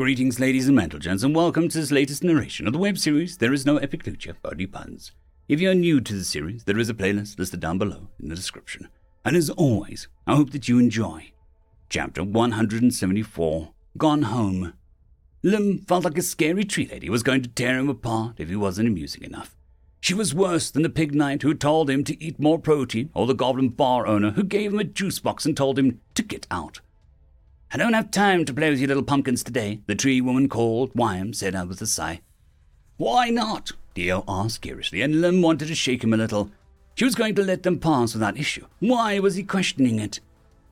Greetings, ladies and gentlemen, and welcome to this latest narration of the web series There Is No Epic Loot Here, Only Puns. If you're new to the series, there is a playlist listed down below in the description. And as always, I hope that you enjoy. Chapter 174 Gone Home. Lim felt like a scary tree lady was going to tear him apart if he wasn't amusing enough. She was worse than the pig knight who told him to eat more protein, or the goblin bar owner who gave him a juice box and told him to get out. I don't have time to play with your little pumpkins today, the tree woman called, Wyam said out with a sigh. Why not? Dio asked curiously, and Lim wanted to shake him a little. She was going to let them pass without issue. Why was he questioning it?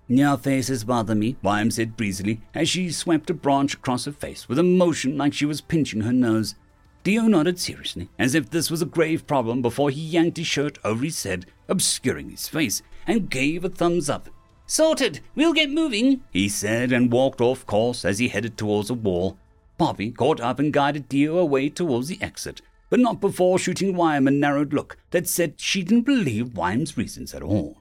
Your faces bother me, Wyam said breezily, as she swept a branch across her face with a motion like she was pinching her nose. Dio nodded seriously, as if this was a grave problem, before he yanked his shirt over his head, obscuring his face, and gave a thumbs up. Sorted! We'll get moving, he said, and walked off course as he headed towards a wall. Poppy caught up and guided Dio away towards the exit, but not before shooting Wyam a narrowed look that said she didn't believe Wyam's reasons at all.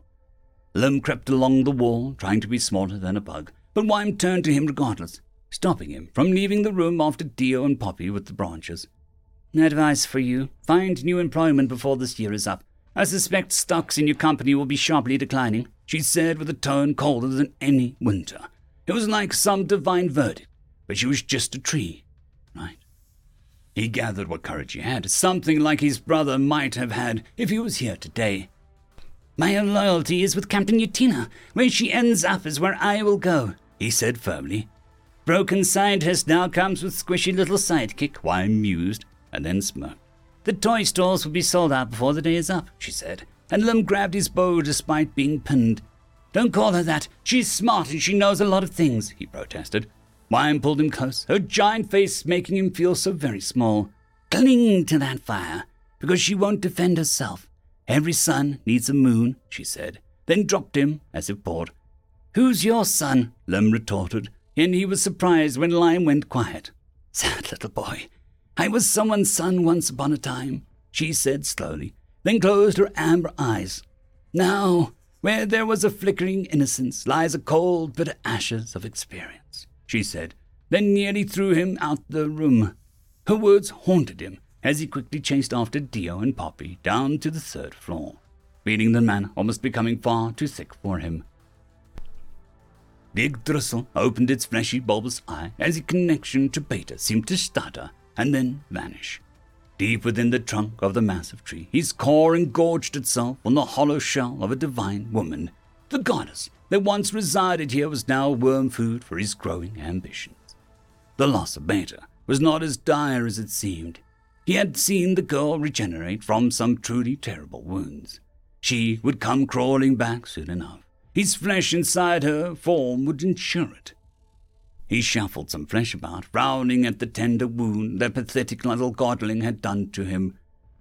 Lim crept along the wall, trying to be smaller than a bug, but Wyam turned to him regardless, stopping him from leaving the room after Dio and Poppy with the branches. Advice for you find new employment before this year is up. I suspect stocks in your company will be sharply declining, she said with a tone colder than any winter. It was like some divine verdict, but she was just a tree, right? He gathered what courage he had, something like his brother might have had if he was here today. My loyalty is with Captain Yatina. Where she ends up is where I will go, he said firmly. Broken scientist now comes with squishy little sidekick, Wyam mused and then smirked. The toy stores will be sold out before the day is up, she said, and Lim grabbed his bow despite being pinned. Don't call her that. She's smart and she knows a lot of things, he protested. Wyam pulled him close, her giant face making him feel so very small. Cling to that fire, because she won't defend herself. Every sun needs a moon, she said, then dropped him as if bored. Who's your son? Lim retorted, and he was surprised when Lime went quiet. Sad little boy. I was someone's son once upon a time, she said slowly, then closed her amber eyes. Now, where there was a flickering innocence lies a cold, bitter ashes of experience, she said, then nearly threw him out the room. Her words haunted him as he quickly chased after Dio and Poppy down to the third floor, leaving the man almost becoming far too thick for him. The Yggdrasil opened its fleshy, bulbous eye as the connection to Beta seemed to stutter and then vanish. Deep within the trunk of the massive tree, his core engorged itself on the hollow shell of a divine woman. The goddess that once resided here was now worm food for his growing ambitions. The loss of Beta was not as dire as it seemed. He had seen the girl regenerate from some truly terrible wounds. She would come crawling back soon enough. His flesh inside her form would ensure it. He shuffled some flesh about, frowning at the tender wound that pathetic little godling had done to him.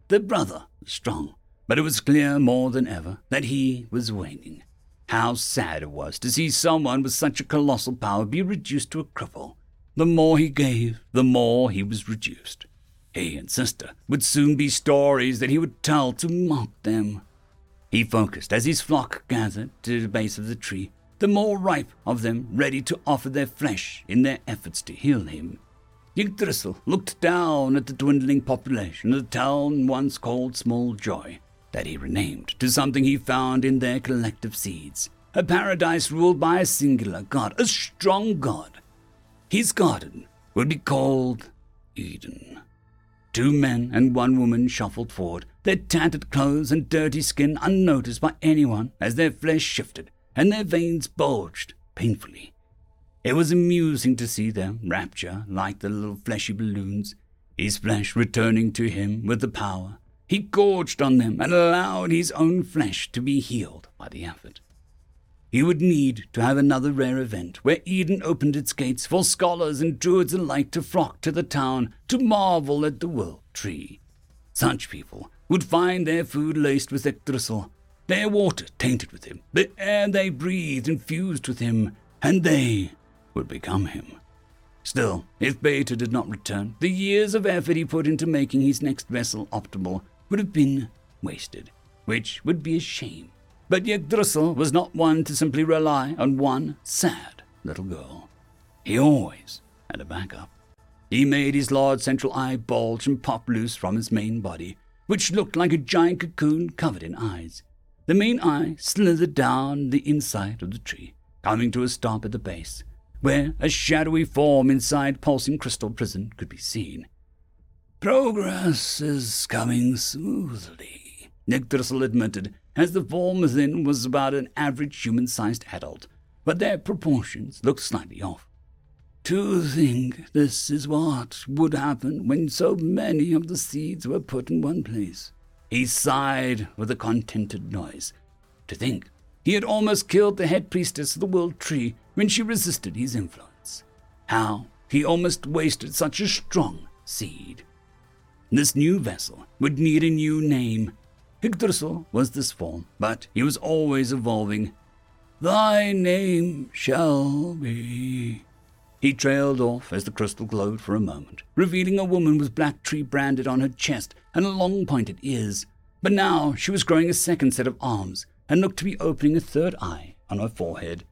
The brother strong, but it was clear more than ever that he was waning. How sad it was to see someone with such a colossal power be reduced to a cripple. The more he gave, the more he was reduced. He and sister would soon be stories that he would tell to mock them. He focused as his flock gathered to the base of the tree, the more ripe of them ready to offer their flesh in their efforts to heal him. Yggdrasil looked down at the dwindling population of the town once called Small Joy, that he renamed to something he found in their collective seeds. A paradise ruled by a singular god, a strong god. His garden would be called Eden. Two men and one woman shuffled forward, their tattered clothes and dirty skin unnoticed by anyone as their flesh shifted and their veins bulged painfully. It was amusing to see them rapture like the little fleshy balloons, his flesh returning to him with the power. He gorged on them and allowed his own flesh to be healed by the effort. He would need to have another rare event where Eden opened its gates for scholars and druids alike to flock to the town to marvel at the world tree. Such people would find their food laced with Yggdrasil their water tainted with him, the air they breathed infused with him, and they would become him. Still, if Beta did not return, the years of effort he put into making his next vessel optimal would have been wasted, which would be a shame. But Yggdrasil was not one to simply rely on one sad little girl. He always had a backup. He made his large central eye bulge and pop loose from his main body, which looked like a giant cocoon covered in eyes. The main eye slithered down the inside of the tree, coming to a stop at the base, where a shadowy form inside pulsing crystal prison could be seen. Progress is coming smoothly, Yggdrasil admitted, as the form within was about an average human sized adult, but their proportions looked slightly off. To think this is what would happen when so many of the seeds were put in one place. He sighed with a contented noise. To think he had almost killed the head priestess of the world tree when she resisted his influence. How he almost wasted such a strong seed. This new vessel would need a new name. Yggdrasil was this form, but he was always evolving. Thy name shall be he trailed off as the crystal glowed for a moment, revealing a woman with black tree branded on her chest and long pointed ears. But now she was growing a second set of arms and looked to be opening a third eye on her forehead.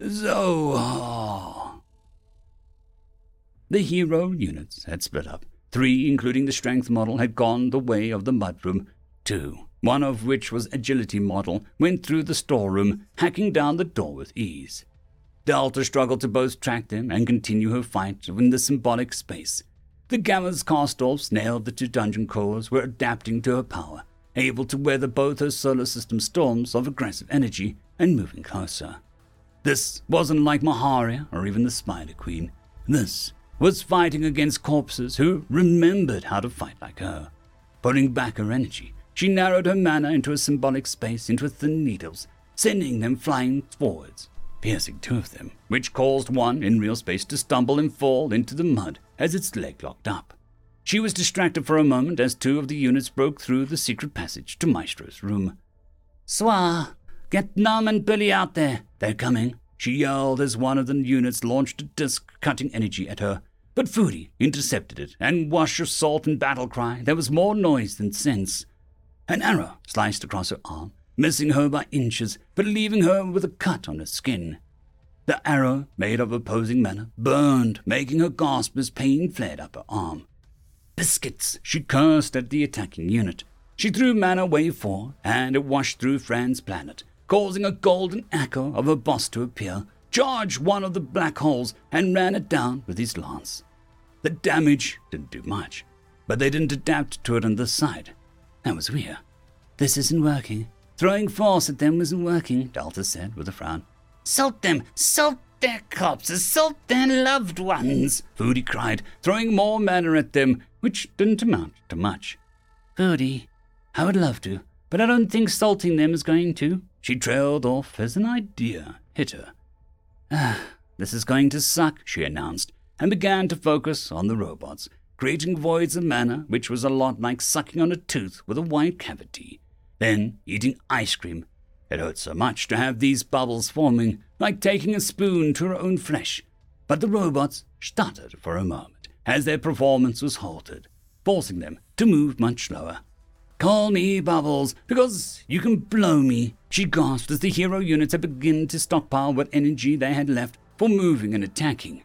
Zohar. The hero units had split up. Three, including the strength model, had gone the way of the mudroom. Two, one of which was agility model, went through the storeroom, hacking down the door with ease. Delta struggled to both track them and continue her fight within the symbolic space. The Gamma's cast-offs nailed the two dungeon cores were adapting to her power, able to weather both her solar system storms of aggressive energy and moving closer. This wasn't like Maharia or even the Spider Queen. This was fighting against corpses who remembered how to fight like her. Pulling back her energy, she narrowed her mana into a symbolic space into thin needles, sending them flying forwards piercing two of them, which caused one in real space to stumble and fall into the mud as its leg locked up. She was distracted for a moment as two of the units broke through the secret passage to Maestro's room. Swa, get Num and Billy out there. They're coming, she yelled as one of the units launched a disc cutting energy at her. But Foodie intercepted it, and wash of salt and battle cry, there was more noise than sense. An arrow sliced across her arm, missing her by inches, but leaving her with a cut on her skin. The arrow, made of opposing mana, burned, making her gasp as pain flared up her arm. Biscuits! She cursed at the attacking unit. She threw mana wave four, and it washed through Fran's planet, causing a golden echo of her boss to appear, charged one of the black holes, and ran it down with his lance. The damage didn't do much, but they didn't adapt to it on this side. That was weird. This isn't working. Throwing force at them wasn't working, Delta said with a frown. Salt them! Salt their corpses! Salt their loved ones! Foodie cried, throwing more mana at them, which didn't amount to much. Foodie, I would love to, but I don't think salting them is going to. She trailed off as an idea hit her. Ah, this is going to suck, she announced, and began to focus on the robots, creating voids of mana, which was a lot like sucking on a tooth with a wide cavity then eating ice cream. It hurt so much to have these bubbles forming, like taking a spoon to her own flesh. But the robots stuttered for a moment as their performance was halted, forcing them to move much slower. Call me Bubbles, because you can blow me, she gasped as the hero units had begun to stockpile what energy they had left for moving and attacking.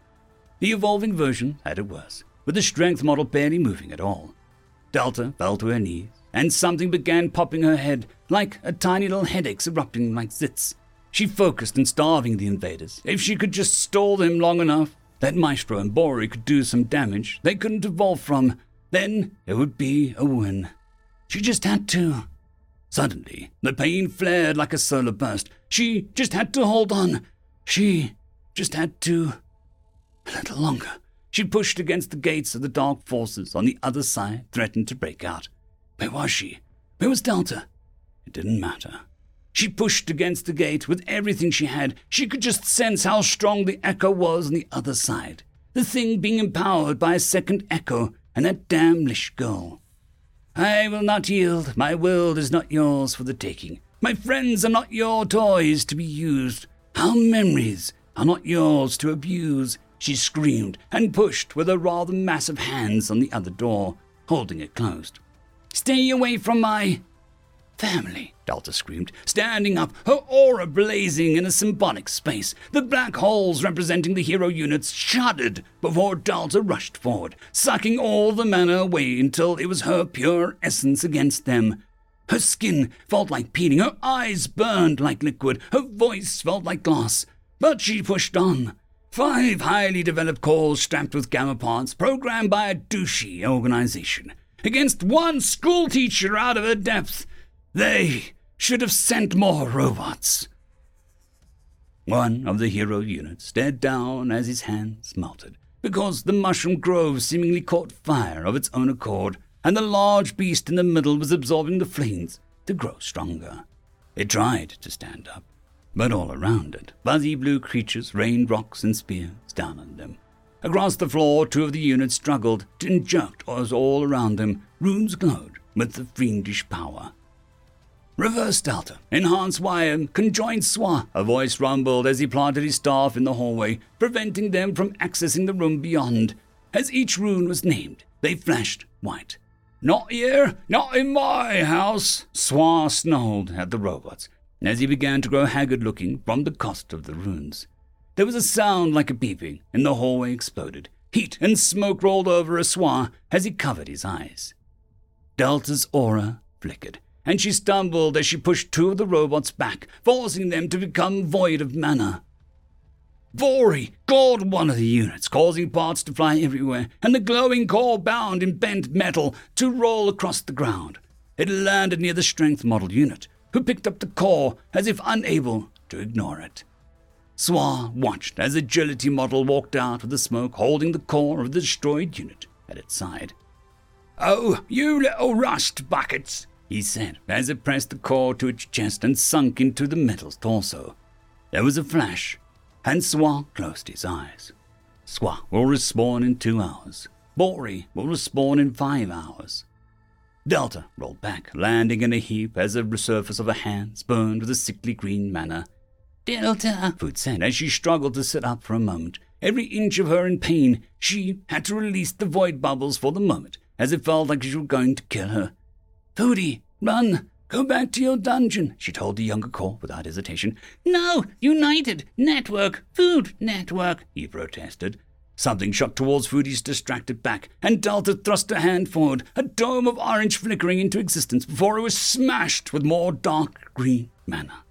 The evolving version had it worse, with the strength model barely moving at all. Delta fell to her knees, and something began popping her head, like a tiny little headache erupting like zits. She focused on starving the invaders. If she could just stall them long enough that Maestro and Vori could do some damage they couldn't evolve from, then it would be a win. She just had to. Suddenly, the pain flared like a solar burst. She just had to hold on. She just had to. A little longer. She pushed against the gates of the dark forces on the other side, threatened to break out. Where was she? Where was Delta? It didn't matter. She pushed against the gate with everything she had. She could just sense how strong the echo was on the other side. The thing being empowered by a second echo and that damn Lish girl. I will not yield. My world is not yours for the taking. My friends are not your toys to be used. Our memories are not yours to abuse. She screamed and pushed with her rather massive hands on the other door, holding it closed. Stay away from my. Family, Delta screamed, standing up, her aura blazing in a symbolic space. The black holes representing the hero units shuddered before Delta rushed forward, sucking all the mana away until it was her pure essence against them. Her skin felt like peeling, her eyes burned like liquid, her voice felt like glass. But she pushed on. Five highly developed cores strapped with gamma pods, programmed by a douchey organization, against one schoolteacher out of her depth. They should have sent more robots. One of the hero units stared down as his hands melted, because the mushroom grove seemingly caught fire of its own accord, and the large beast in the middle was absorbing the flames to grow stronger. It tried to stand up, but all around it, fuzzy blue creatures rained rocks and spears down on them. Across the floor, two of the units struggled to inject as all around them runes glowed with the fiendish power Reverse Delta, Enhance YM, conjoined SWA, a voice rumbled as he planted his staff in the hallway, preventing them from accessing the room beyond. As each rune was named, they flashed white. Not here, not in my house, SWA snarled at the robots, as he began to grow haggard looking from the cost of the runes. There was a sound like a beeping, and the hallway exploded. Heat and smoke rolled over a as he covered his eyes. Delta's aura flickered and she stumbled as she pushed two of the robots back, forcing them to become void of mana. Vori clawed one of the units, causing parts to fly everywhere, and the glowing core bound in bent metal to roll across the ground. It landed near the strength model unit, who picked up the core as if unable to ignore it. SWA watched as Agility model walked out of the smoke, holding the core of the destroyed unit at its side. Oh, you little rust buckets, he said, as it pressed the core to its chest and sunk into the metal's torso. There was a flash, and SWA closed his eyes. SWA will respawn in two hours. Vori will respawn in five hours. Delta rolled back, landing in a heap as the surface of her hands burned with a sickly green Delta, Food said as she struggled to sit up for a moment. Every inch of her in pain, she had to release the void bubbles for the moment, as it felt like she was going to kill her. Foodie, run! Go back to your dungeon, she told the younger core without hesitation. No, United Network, Food Network, he protested. Something shot towards Foodie's distracted back, and Delta thrust a hand forward, a dome of orange flickering into existence before it was smashed with more dark green mana.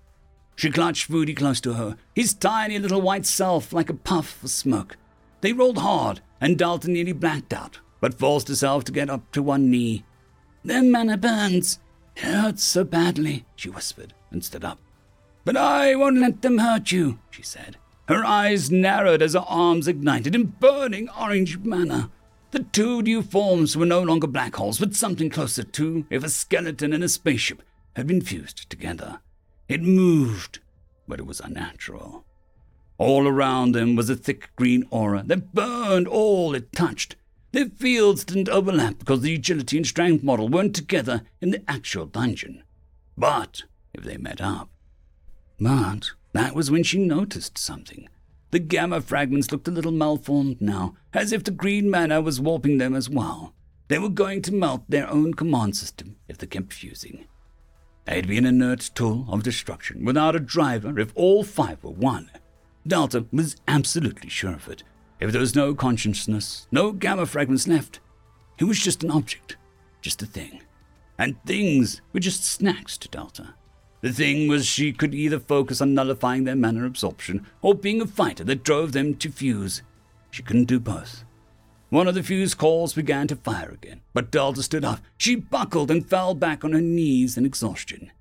She clutched Foodie close to her, his tiny little white self like a puff of smoke. They rolled hard, and Delta nearly blacked out, but forced herself to get up to one knee their mana burns. It hurts so badly, she whispered and stood up. But I won't let them hurt you, she said. Her eyes narrowed as her arms ignited in burning orange mana. The two new forms were no longer black holes, but something closer to if a skeleton and a spaceship had been fused together. It moved, but it was unnatural. All around them was a thick green aura that burned all it touched, their fields didn't overlap because the agility and strength model weren't together in the actual dungeon. But if they met up. But that was when she noticed something. The gamma fragments looked a little malformed now, as if the green mana was warping them as well. They were going to melt their own command system if they kept fusing. They'd be an inert tool of destruction without a driver if all five were one. Delta was absolutely sure of it, if there was no consciousness, no gamma fragments left, it was just an object, just a thing. And things were just snacks to Delta. The thing was she could either focus on nullifying their mana absorption or being a fighter that drove them to fuse. She couldn't do both. One of the fuse calls began to fire again, but Delta stood up. She buckled and fell back on her knees in exhaustion.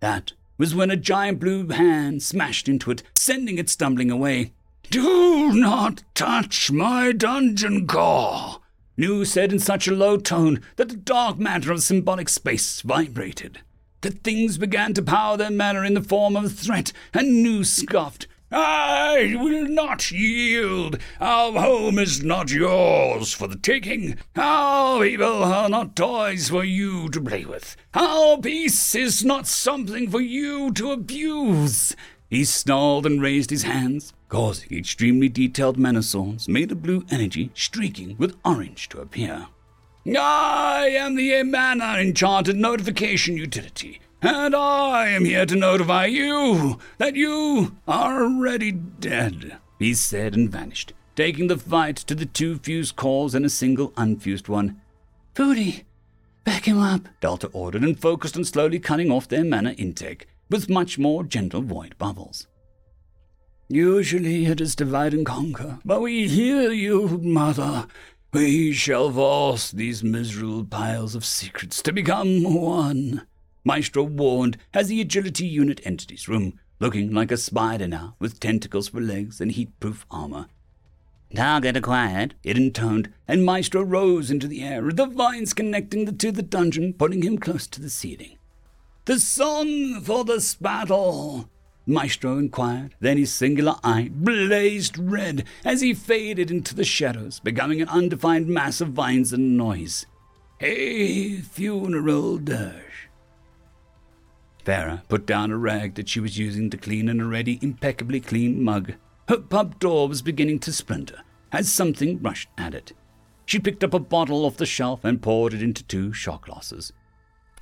That was when a giant blue hand smashed into it, sending it stumbling away. Do not touch my dungeon core, Nu said in such a low tone that the dark matter of symbolic space vibrated. The things began to power their mana in the form of a threat, and Nu scoffed. I will not yield. Our home is not yours for the taking. Our people are not toys for you to play with. Our peace is not something for you to abuse. He snarled and raised his hands, causing extremely detailed mana swords made of blue energy streaking with orange to appear. I am the mana enchanted notification utility. And I am here to notify you that you are already dead, he said and vanished, taking the fight to the two fused cores and a single unfused one. Booty, back him up, Delta ordered and focused on slowly cutting off their mana intake with much more gentle void bubbles. Usually it is divide and conquer, but we hear you, Mother. We shall force these miserable piles of secrets to become one. Maestro warned as the agility unit entered his room, looking like a spider now, with tentacles for legs and heat-proof armor. Target acquired, it intoned, and Maestro rose into the air, the vines connecting the, to the dungeon, putting him close to the ceiling. The song for the spattle, Maestro inquired. Then his singular eye blazed red as he faded into the shadows, becoming an undefined mass of vines and noise. A funeral dirge. Farah put down a rag that she was using to clean an already impeccably clean mug. Her pub door was beginning to splinter as something rushed at it. She picked up a bottle off the shelf and poured it into two shot glasses.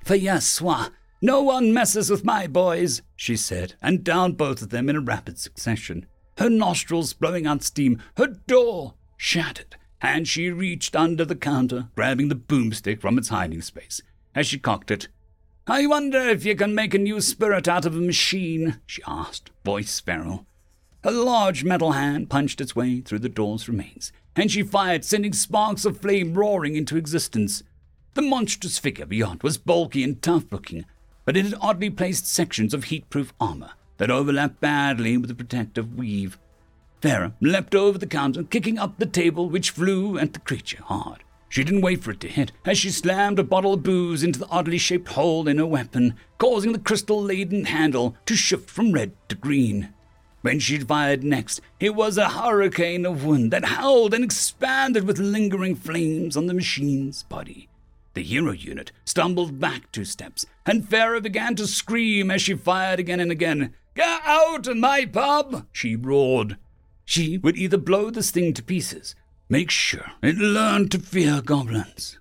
For Yaswa, no one messes with my boys, she said, and downed both of them in a rapid succession. Her nostrils blowing out steam, her door shattered, and she reached under the counter, grabbing the boomstick from its hiding space. As she cocked it, I wonder if you can make a new spirit out of a machine, she asked, voice feral. A large metal hand punched its way through the door's remains, and she fired, sending sparks of flame roaring into existence. The monstrous figure beyond was bulky and tough looking, but it had oddly placed sections of heat-proof armor that overlapped badly with the protective weave. Farah leapt over the counter, kicking up the table, which flew at the creature hard. She didn't wait for it to hit, as she slammed a bottle of booze into the oddly shaped hole in her weapon, causing the crystal-laden handle to shift from red to green. When she fired next, it was a hurricane of wind that howled and expanded with lingering flames on the machine's body. The hero unit stumbled back two steps, and Farah began to scream as she fired again and again. Get out of my pub! she roared. She would either blow this thing to pieces, make sure it learned to fear goblins.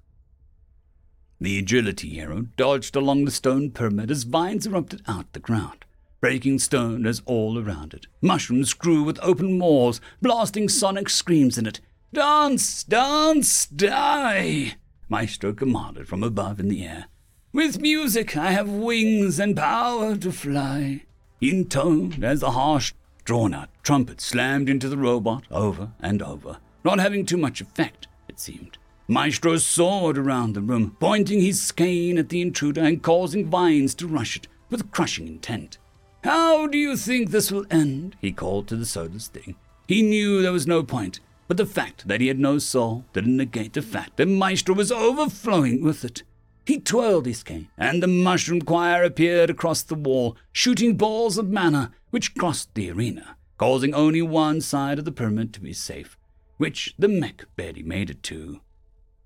The agility hero dodged along the stone pyramid as vines erupted out the ground, breaking stone as all around it. Mushrooms grew with open maws, blasting sonic screams in it. Dance, dance, die! Maestro commanded from above in the air. With music I have wings and power to fly. Intoned as the harsh, drawn out trumpet slammed into the robot over and over, not having too much effect, it seemed. Maestro soared around the room, pointing his cane at the intruder and causing vines to rush it with crushing intent. How do you think this will end? he called to the soulless thing. He knew there was no point. But the fact that he had no soul didn't negate the fact that Maestro was overflowing with it. He twirled his cane, and the mushroom choir appeared across the wall, shooting balls of mana which crossed the arena, causing only one side of the pyramid to be safe, which the mech barely made it to.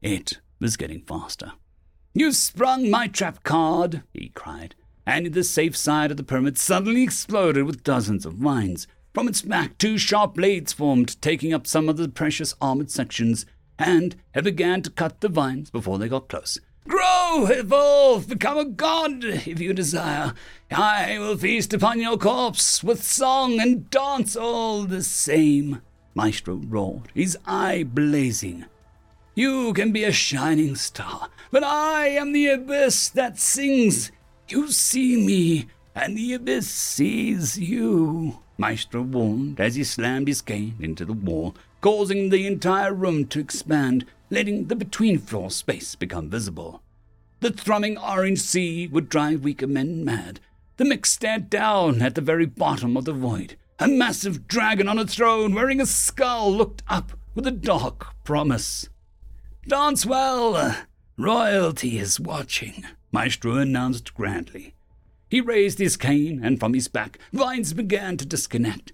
It was getting faster. You've sprung my trap card, he cried, and the safe side of the pyramid suddenly exploded with dozens of vines, from its back, two sharp blades formed, taking up some of the precious armored sections, and it began to cut the vines before they got close. Grow, evolve, become a god if you desire. I will feast upon your corpse with song and dance all the same. Maestro roared, his eye blazing. You can be a shining star, but I am the abyss that sings. You see me, and the abyss sees you. Maestro warned as he slammed his cane into the wall, causing the entire room to expand, letting the between floor space become visible. The thrumming orange sea would drive weaker men mad. The mix stared down at the very bottom of the void. A massive dragon on a throne wearing a skull looked up with a dark promise. Dance well! Royalty is watching, Maestro announced grandly. He raised his cane, and from his back, vines began to disconnect.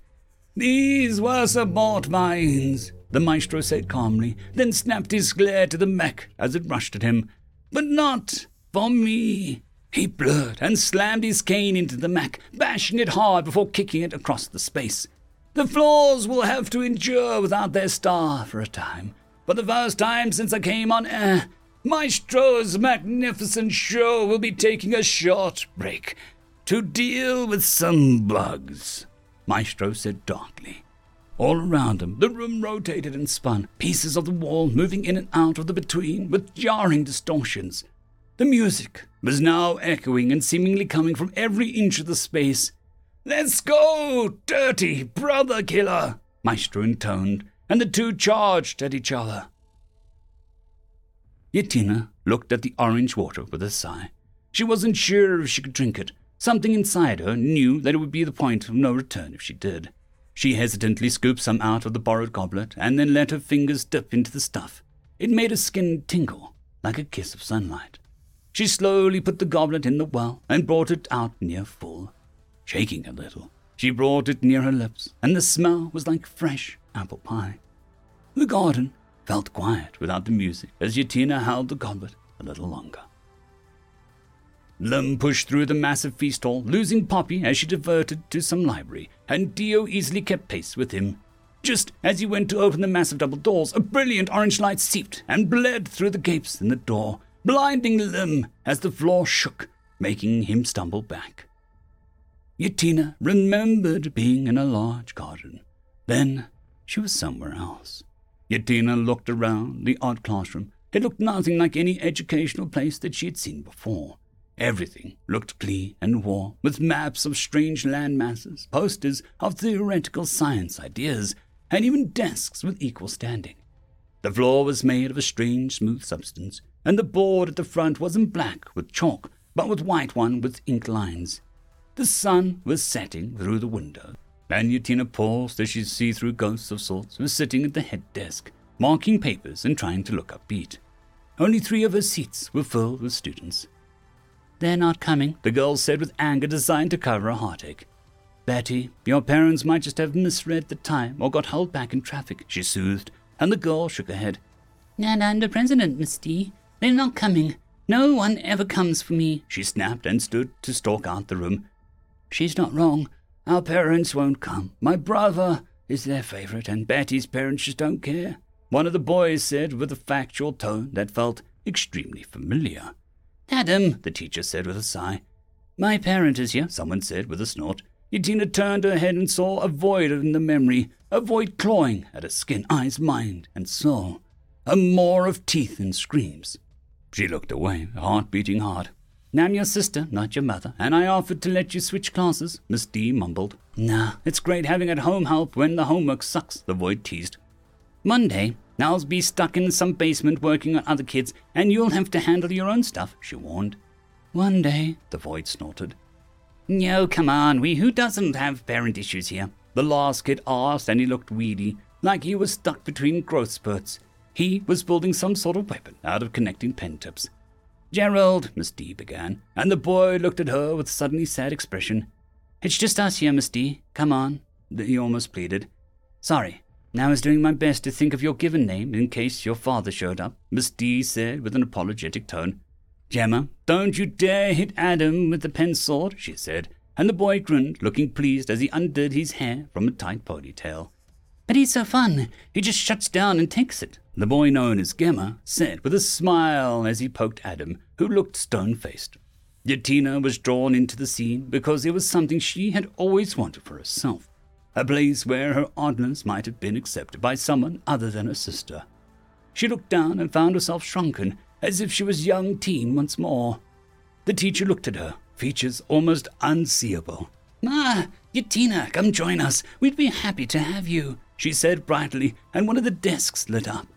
These were support vines, the maestro said calmly, then snapped his glare to the mech as it rushed at him. But not for me. He blurred and slammed his cane into the mech, bashing it hard before kicking it across the space. The floors will have to endure without their star for a time. For the first time since I came on air, Maestro's magnificent show will be taking a short break to deal with some bugs, Maestro said darkly. All around him, the room rotated and spun, pieces of the wall moving in and out of the between with jarring distortions. The music was now echoing and seemingly coming from every inch of the space. Let's go, dirty brother killer, Maestro intoned, and the two charged at each other. Yatina looked at the orange water with a sigh. She wasn't sure if she could drink it. Something inside her knew that it would be the point of no return if she did. She hesitantly scooped some out of the borrowed goblet and then let her fingers dip into the stuff. It made her skin tingle like a kiss of sunlight. She slowly put the goblet in the well and brought it out near full. Shaking a little, she brought it near her lips, and the smell was like fresh apple pie. The garden felt quiet without the music as Yatina held the goblet a little longer. Lim pushed through the massive feast hall, losing Poppy as she diverted to some library, and Dio easily kept pace with him. Just as he went to open the massive double doors, a brilliant orange light seeped and bled through the gapes in the door, blinding Lim as the floor shook, making him stumble back. Yatina remembered being in a large garden. Then she was somewhere else. Yatina looked around the odd classroom. It looked nothing like any educational place that she had seen before. Everything looked clean and warm, with maps of strange land masses, posters of theoretical science ideas, and even desks with equal standing. The floor was made of a strange smooth substance, and the board at the front wasn't black with chalk, but with white one with ink lines. The sun was setting through the window, and Yatina paused as she see through ghosts of sorts were sitting at the head desk, marking papers and trying to look upbeat. Only three of her seats were filled with students. They're not coming, the girl said with anger designed to cover a heartache. Betty, your parents might just have misread the time or got held back in traffic, she soothed, and the girl shook her head. And I'm the president, Miss D. They're not coming. No one ever comes for me, she snapped and stood to stalk out the room. She's not wrong. Our parents won't come. My brother is their favorite, and Betty's parents just don't care. One of the boys said with a factual tone that felt extremely familiar. Adam, the teacher said with a sigh. My parent is here, someone said with a snort. Yatina turned her head and saw a void in the memory, a void clawing at her skin, eyes, mind, and soul. A maw of teeth and screams. She looked away, heart beating hard. Now I'm your sister, not your mother, and I offered to let you switch classes, Miss D mumbled. Nah, it's great having at home help when the homework sucks, the void teased. Monday, I'll be stuck in some basement working on other kids, and you'll have to handle your own stuff, she warned. One day, the void snorted. No, come on, we who doesn't have parent issues here? The last kid asked, and he looked weedy, like he was stuck between growth spurts. He was building some sort of weapon out of connecting pen tips. Gerald, Miss D began, and the boy looked at her with a suddenly sad expression. It's just us here, Miss D. Come on, he almost pleaded. Sorry, Now I was doing my best to think of your given name in case your father showed up, Miss D said with an apologetic tone. Gemma, don't you dare hit Adam with the pen sword, she said, and the boy grinned, looking pleased as he undid his hair from a tight ponytail. But he's so fun, he just shuts down and takes it, the boy known as Gemma said with a smile as he poked Adam, who looked stone faced. Yatina was drawn into the scene because it was something she had always wanted for herself a place where her oddness might have been accepted by someone other than her sister. She looked down and found herself shrunken, as if she was young teen once more. The teacher looked at her, features almost unseeable. Ah, Yatina, come join us. We'd be happy to have you, she said brightly, and one of the desks lit up.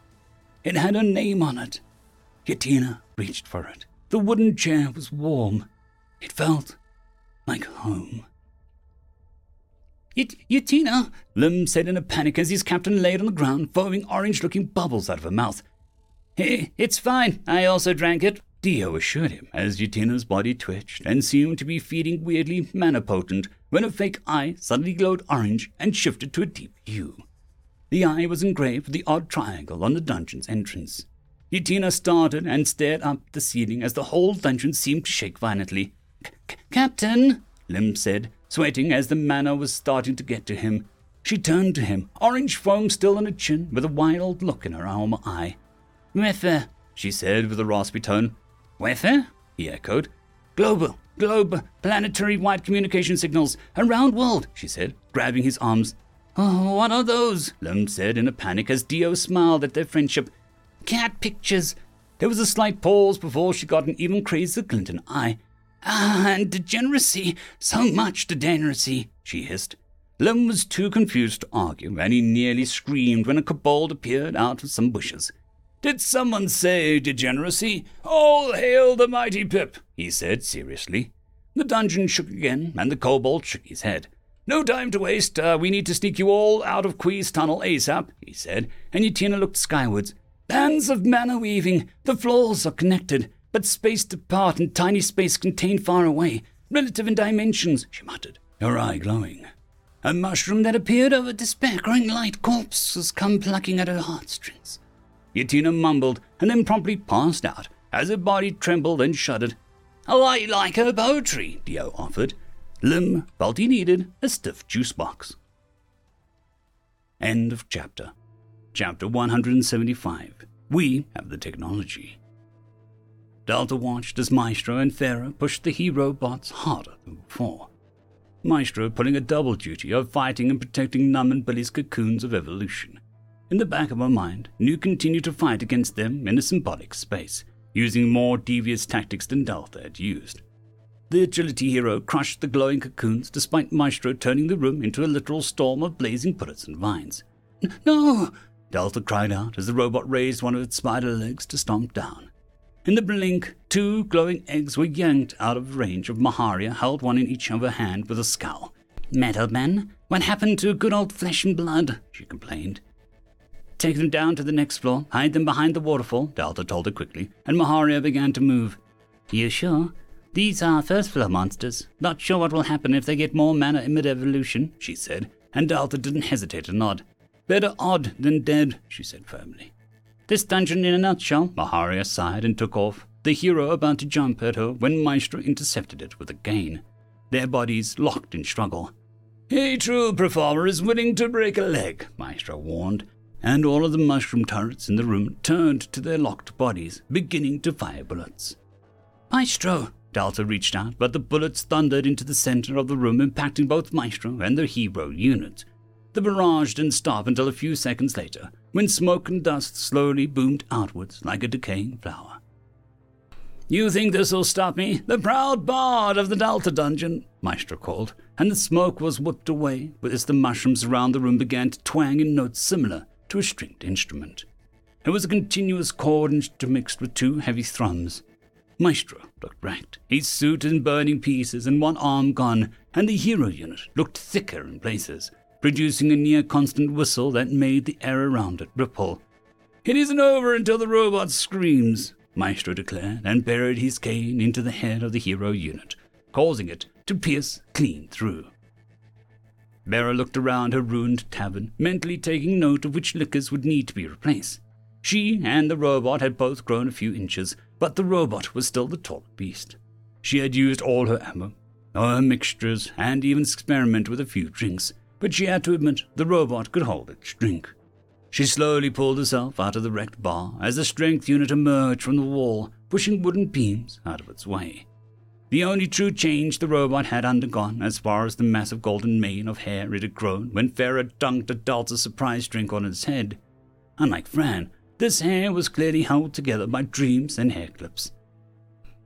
It had her name on it. Yatina reached for it. The wooden chair was warm. It felt like home. It, Yatina, Lim said in a panic as his captain laid on the ground, foaming orange looking bubbles out of her mouth. Hey, it's fine. I also drank it. Dio assured him as Yatina's body twitched and seemed to be feeding weirdly manipotent when a fake eye suddenly glowed orange and shifted to a deep hue. The eye was engraved with the odd triangle on the dungeon's entrance. Yatina started and stared up the ceiling as the whole dungeon seemed to shake violently. Captain, Lim said, sweating as the mana was starting to get to him. She turned to him, orange foam still on her chin, with a wild look in her armor eye. Uh, she said with a raspy tone. Wayfair? he echoed. Global, globe, planetary wide communication signals, around world, she said, grabbing his arms. Oh, what are those? Lim said in a panic as Dio smiled at their friendship. Cat pictures. There was a slight pause before she got an even crazier glint in eye. Ah, and degeneracy. So much degeneracy, she hissed. Lim was too confused to argue, and he nearly screamed when a kobold appeared out of some bushes. Did someone say degeneracy? All hail the mighty Pip, he said seriously. The dungeon shook again, and the kobold shook his head. No time to waste. Uh, we need to sneak you all out of Quee's tunnel ASAP, he said, and Yatina looked skywards. Bands of mana weaving. The floors are connected, but spaced apart and tiny space contained far away. Relative in dimensions, she muttered, her eye glowing. A mushroom that appeared over despair, growing light corpses come plucking at her heartstrings. Yatina mumbled and then promptly passed out as her body trembled and shuddered. How I like her poetry, Dio offered. Lim felt he needed a stiff juice box. End of chapter. Chapter 175. We have the technology. Delta watched as Maestro and Farah pushed the hero bots harder than before. Maestro pulling a double duty of fighting and protecting Num and Billy's cocoons of evolution. In the back of her mind, Nu continued to fight against them in a symbolic space, using more devious tactics than Delta had used. The agility hero crushed the glowing cocoons despite Maestro turning the room into a literal storm of blazing pullets and vines. No! Delta cried out as the robot raised one of its spider legs to stomp down. In the blink, two glowing eggs were yanked out of range of Maharia, held one in each of her hand with a scowl. Metal man, what happened to good old flesh and blood? she complained. Take them down to the next floor, hide them behind the waterfall, Delta told her quickly, and Maharia began to move. You sure? These are first floor monsters. Not sure what will happen if they get more mana mid evolution, she said, and Delta didn't hesitate to nod. Better odd than dead, she said firmly. This dungeon in a nutshell, Maharia sighed and took off, the hero about to jump at her when Maestro intercepted it with a gain. Their bodies locked in struggle. A true performer is willing to break a leg, Maestro warned, and all of the mushroom turrets in the room turned to their locked bodies, beginning to fire bullets. Maestro! Delta reached out, but the bullets thundered into the center of the room, impacting both Maestro and the hero unit. The barrage didn't stop until a few seconds later, when smoke and dust slowly boomed outwards like a decaying flower. You think this'll stop me? The proud bard of the Delta dungeon, Maestro called, and the smoke was whipped away as the mushrooms around the room began to twang in notes similar to a stringed instrument. It was a continuous chord intermixed with two heavy thrums. Maestro looked wrecked, his suit in burning pieces and one arm gone, and the hero unit looked thicker in places, producing a near constant whistle that made the air around it ripple. It isn't over until the robot screams, Maestro declared, and buried his cane into the head of the hero unit, causing it to pierce clean through. Bera looked around her ruined tavern, mentally taking note of which liquors would need to be replaced. She and the robot had both grown a few inches, but the robot was still the taller beast. She had used all her ammo, all her mixtures, and even experimented with a few drinks, but she had to admit the robot could hold its drink. She slowly pulled herself out of the wrecked bar as the strength unit emerged from the wall, pushing wooden beams out of its way. The only true change the robot had undergone, as far as the massive golden mane of hair it had grown when Farah dunked a Delta surprise drink on its head. Unlike Fran, this hair was clearly held together by dreams and hair clips.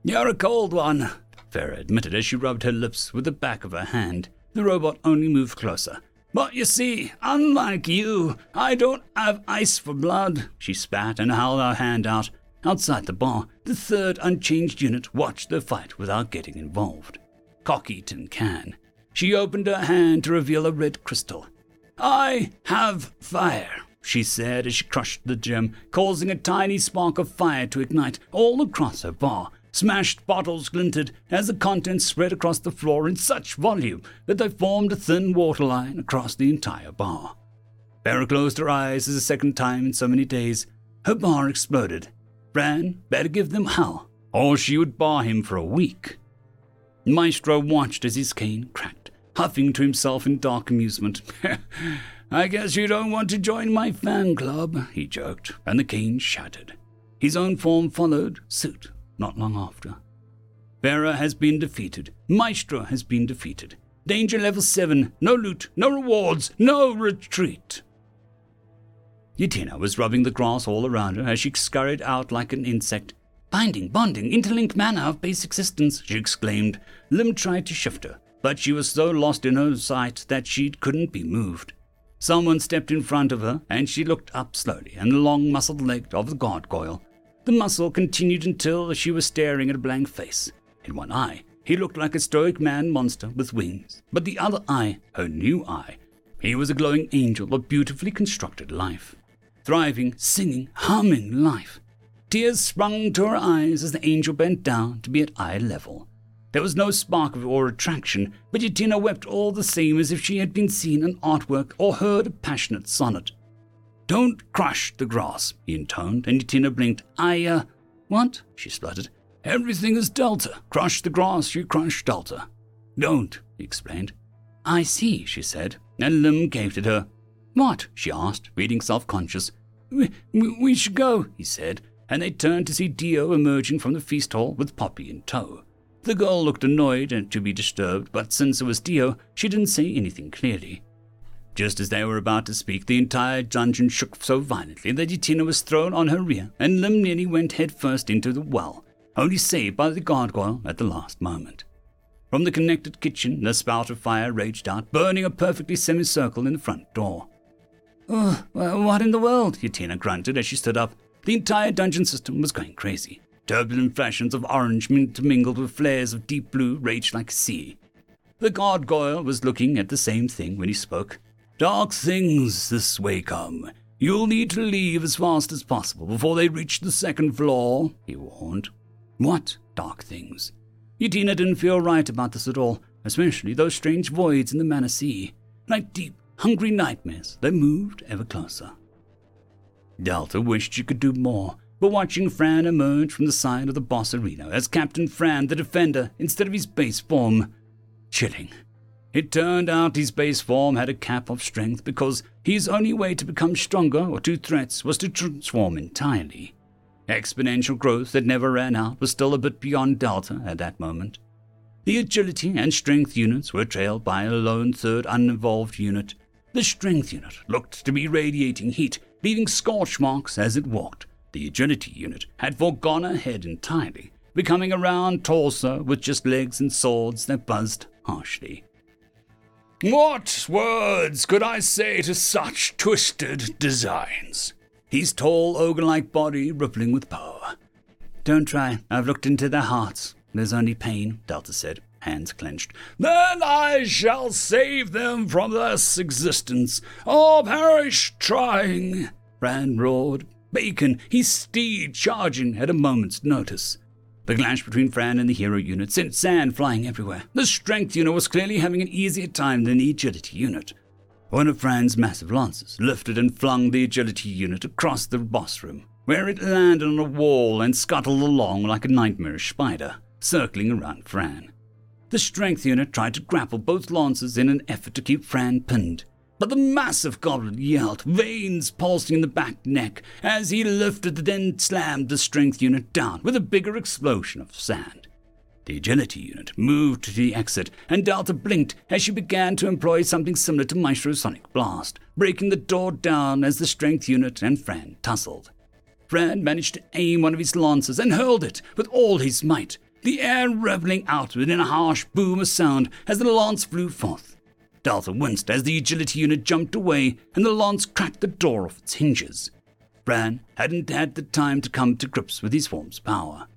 You're a cold one, Farah admitted as she rubbed her lips with the back of her hand. The robot only moved closer. But you see, unlike you, I don't have ice for blood, she spat and held her hand out. Outside the bar, the third unchanged unit watched the fight without getting involved. Cocky tin can. She opened her hand to reveal a red crystal. I have fire, she said as she crushed the gem, causing a tiny spark of fire to ignite all across her bar. Smashed bottles glinted as the contents spread across the floor in such volume that they formed a thin waterline across the entire bar. Farah closed her eyes as a second time in so many days. Her bar exploded, Bran better give them hell, or she would bar him for a week. Maestro watched as his cane cracked, huffing to himself in dark amusement. I guess you don't want to join my fan club, he joked, and the cane shattered. His own form followed suit not long after. Vera has been defeated. Maestro has been defeated. Danger level 7. No loot, no rewards, no retreat. Yatina was rubbing the grass all around her as she scurried out like an insect. Binding, bonding, interlinked mana of base existence, she exclaimed. Lim tried to shift her, but she was so lost in her sight that she couldn't be moved. Someone stepped in front of her, and she looked up slowly and the long muscled leg of the gargoyle. The muscle continued until she was staring at a blank face. In one eye, he looked like a stoic man monster with wings, but the other eye, her new eye, he was a glowing angel of beautifully constructed life. Thriving, singing, humming life. Tears sprung to her eyes as the angel bent down to be at eye level. There was no spark of or attraction, but Yatina wept all the same as if she had been seen an artwork or heard a passionate sonnet. Don't crush the grass, he intoned, and Yatina blinked. I, uh, what? she spluttered. Everything is Delta. Crush the grass, you crush Delta. Don't, he explained. I see, she said, and Lim gaped at her. What? she asked, reading self conscious. We, we, we should go, he said, and they turned to see Dio emerging from the feast hall with Poppy in tow. The girl looked annoyed and to be disturbed, but since it was Dio, she didn't say anything clearly. Just as they were about to speak, the entire dungeon shook so violently that Yatina was thrown on her rear, and Lim nearly went headfirst into the well, only saved by the gargoyle at the last moment. From the connected kitchen, the spout of fire raged out, burning a perfectly semicircle in the front door. Oh, what in the world? Yatina grunted as she stood up. The entire dungeon system was going crazy. Turbulent flashes of orange mingled with flares of deep blue raged like sea. The gargoyle was looking at the same thing when he spoke. Dark things this way come. You'll need to leave as fast as possible before they reach the second floor, he warned. What dark things? Yatina didn't feel right about this at all, especially those strange voids in the Mana Sea, like deep, hungry nightmares that moved ever closer. Delta wished she could do more, but watching Fran emerge from the side of the boss arena as Captain Fran the Defender instead of his base form, chilling. It turned out his base form had a cap of strength because his only way to become stronger or to threats was to transform entirely. Exponential growth that never ran out was still a bit beyond Delta at that moment. The agility and strength units were trailed by a lone third unevolved unit. The strength unit looked to be radiating heat, leaving scorch marks as it walked. The agility unit had foregone ahead entirely, becoming a round torso with just legs and swords that buzzed harshly. What words could I say to such twisted designs? His tall, ogre like body rippling with power. Don't try. I've looked into their hearts. There's only pain, Delta said, hands clenched. Then I shall save them from this existence, or perish trying, Fran roared. Bacon, his steed charging at a moment's notice. The clash between Fran and the hero unit sent sand flying everywhere. The strength unit was clearly having an easier time than the agility unit. One of Fran's massive lances lifted and flung the agility unit across the boss room, where it landed on a wall and scuttled along like a nightmarish spider, circling around Fran. The strength unit tried to grapple both lances in an effort to keep Fran pinned, but the massive goblin yelled, veins pulsing in the back neck, as he lifted the then slammed the strength unit down with a bigger explosion of sand. The agility unit moved to the exit, and Delta blinked as she began to employ something similar to Maestro's Sonic Blast, breaking the door down as the strength unit and Fran tussled. Fran managed to aim one of his lances and hurled it with all his might, the air reveling out within a harsh boom of sound as the lance flew forth. Delta winced as the agility unit jumped away and the lance cracked the door off its hinges. Fran hadn't had the time to come to grips with his form's power.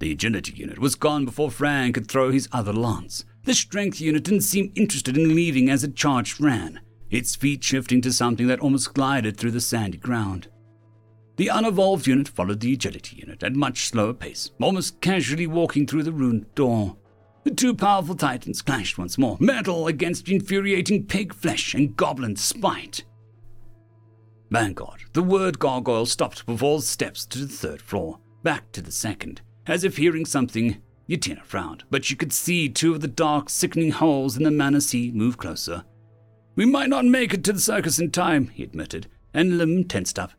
The agility unit was gone before Fran could throw his other lance. The strength unit didn't seem interested in leaving as it charged Fran, its feet shifting to something that almost glided through the sandy ground. The unevolved unit followed the agility unit at much slower pace, almost casually walking through the ruined door. The two powerful titans clashed once more, metal against infuriating pig flesh and goblin spite. Vanguard, the word gargoyle stopped before the steps to the third floor, back to the second. As if hearing something, Yatina frowned, but she could see two of the dark, sickening holes in the Mana Sea move closer. We might not make it to the circus in time, he admitted, and Lim tensed up.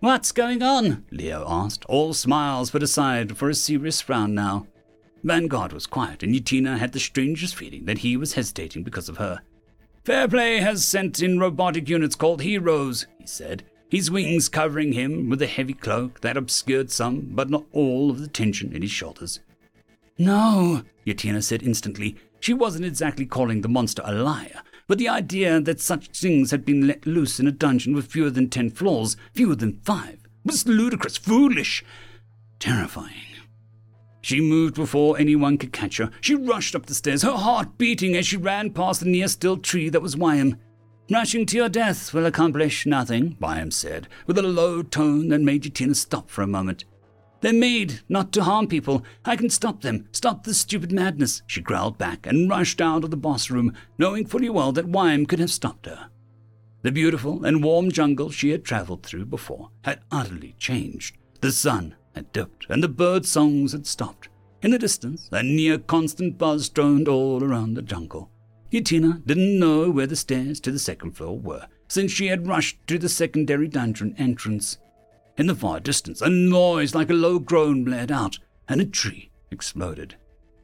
What's going on? Leo asked, all smiles but aside for a serious frown now. Vanguard was quiet, and Yatina had the strangest feeling that he was hesitating because of her. Fairplay has sent in robotic units called Heroes, he said, his wings covering him with a heavy cloak that obscured some, but not all, of the tension in his shoulders. No, Yatina said instantly. She wasn't exactly calling the monster a liar, but the idea that such things had been let loose in a dungeon with fewer than ten floors, fewer than five, was ludicrous, foolish, terrifying. She moved before anyone could catch her. She rushed up the stairs, her heart beating as she ran past the near still tree that was Wyam. Rushing to your death will accomplish nothing, Wyam said, with a low tone that made Yatina stop for a moment. They're made not to harm people. I can stop them. Stop this stupid madness, she growled back and rushed out of the boss room, knowing fully well that Wyam could have stopped her. The beautiful and warm jungle she had traveled through before had utterly changed. The sun had dipped, and the bird songs had stopped. In the distance, a near constant buzz droned all around the jungle. Yatina didn't know where the stairs to the second floor were, since she had rushed to the secondary dungeon entrance. In the far distance, a noise like a low groan blared out, and a tree exploded.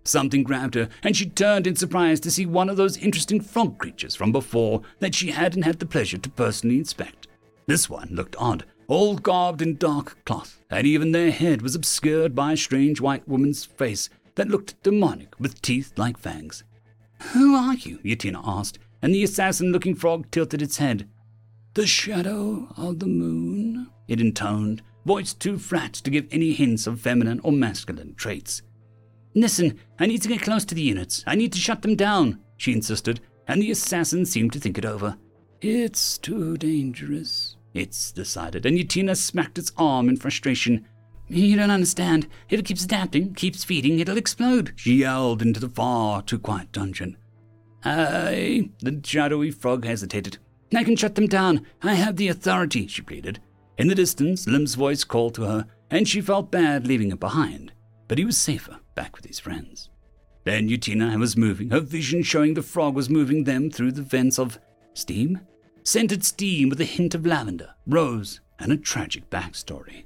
Something grabbed her, and she turned in surprise to see one of those interesting frog creatures from before that she hadn't had the pleasure to personally inspect. This one looked odd, all garbed in dark cloth, and even their head was obscured by a strange white woman's face that looked demonic with teeth like fangs. Who are you? Yatina asked, and the assassin looking frog tilted its head. The shadow of the moon, it intoned, voice too flat to give any hints of feminine or masculine traits. Listen, I need to get close to the units. I need to shut them down, she insisted, and the assassin seemed to think it over. It's too dangerous, it's decided, and Yatina smacked its arm in frustration. You don't understand. It keeps adapting, keeps feeding, it'll explode, she yelled into the far too quiet dungeon. I. The shadowy frog hesitated. I can shut them down. I have the authority, she pleaded. In the distance, Lim's voice called to her, and she felt bad leaving him behind. But he was safer back with his friends. Then Yatina was moving, her vision showing the frog was moving them through the vents of steam? Scented steam with a hint of lavender, rose, and a tragic backstory.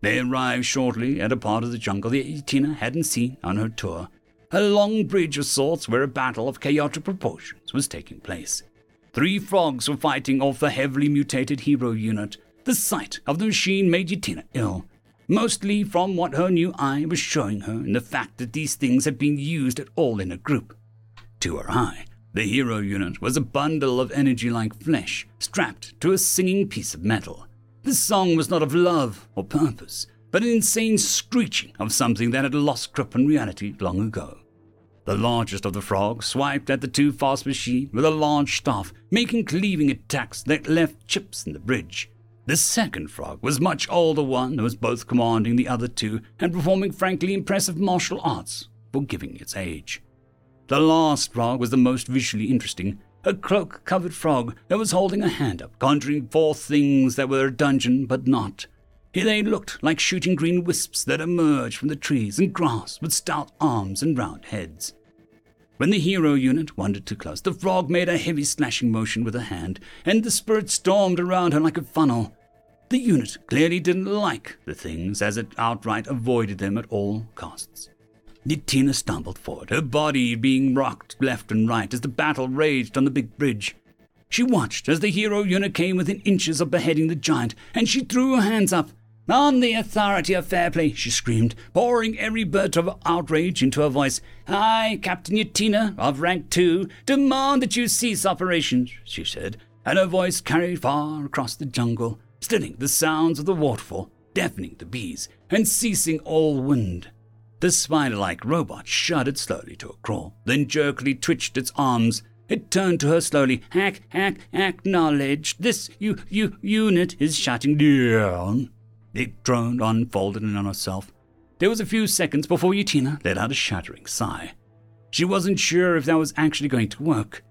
They arrived shortly at a part of the jungle that Yatina hadn't seen on her tour, a long bridge of sorts where a battle of chaotic proportions was taking place. Three frogs were fighting off the heavily mutated hero unit. The sight of the machine made Yatina ill, mostly from what her new eye was showing her and the fact that these things had been used at all in a group. To her eye, the hero unit was a bundle of energy like flesh strapped to a singing piece of metal. The song was not of love or purpose, but an insane screeching of something that had lost grip on reality long ago. The largest of the frogs swiped at the too fast machine with a large staff, making cleaving attacks that left chips in the bridge. The second frog was much older one who was both commanding the other two and performing frankly impressive martial arts, forgiving its age. The last frog was the most visually interesting. A cloak covered frog that was holding a hand up, conjuring forth things that were a dungeon but not. Here They looked like shooting green wisps that emerged from the trees and grass with stout arms and round heads. When the hero unit wandered too close, the frog made a heavy slashing motion with a hand, and the spirit stormed around her like a funnel. The unit clearly didn't like the things, as it outright avoided them at all costs. Yatina stumbled forward, her body being rocked left and right as the battle raged on the big bridge. She watched as the hero unit came within inches of beheading the giant, and she threw her hands up. On the authority of fair play, she screamed, pouring every bit of outrage into her voice. I, Captain Yatina, of rank two, demand that you cease operations, she said, and her voice carried far across the jungle, stilling the sounds of the waterfall, deafening the bees, and ceasing all wind. The spider like robot shuddered slowly to a crawl, then jerkily twitched its arms. It turned to her slowly. Hack, hack, acknowledge. This you, you, unit is shutting down. It droned, unfolded in on herself. There was a few seconds before Yatina let out a shuddering sigh. She wasn't sure if that was actually going to work.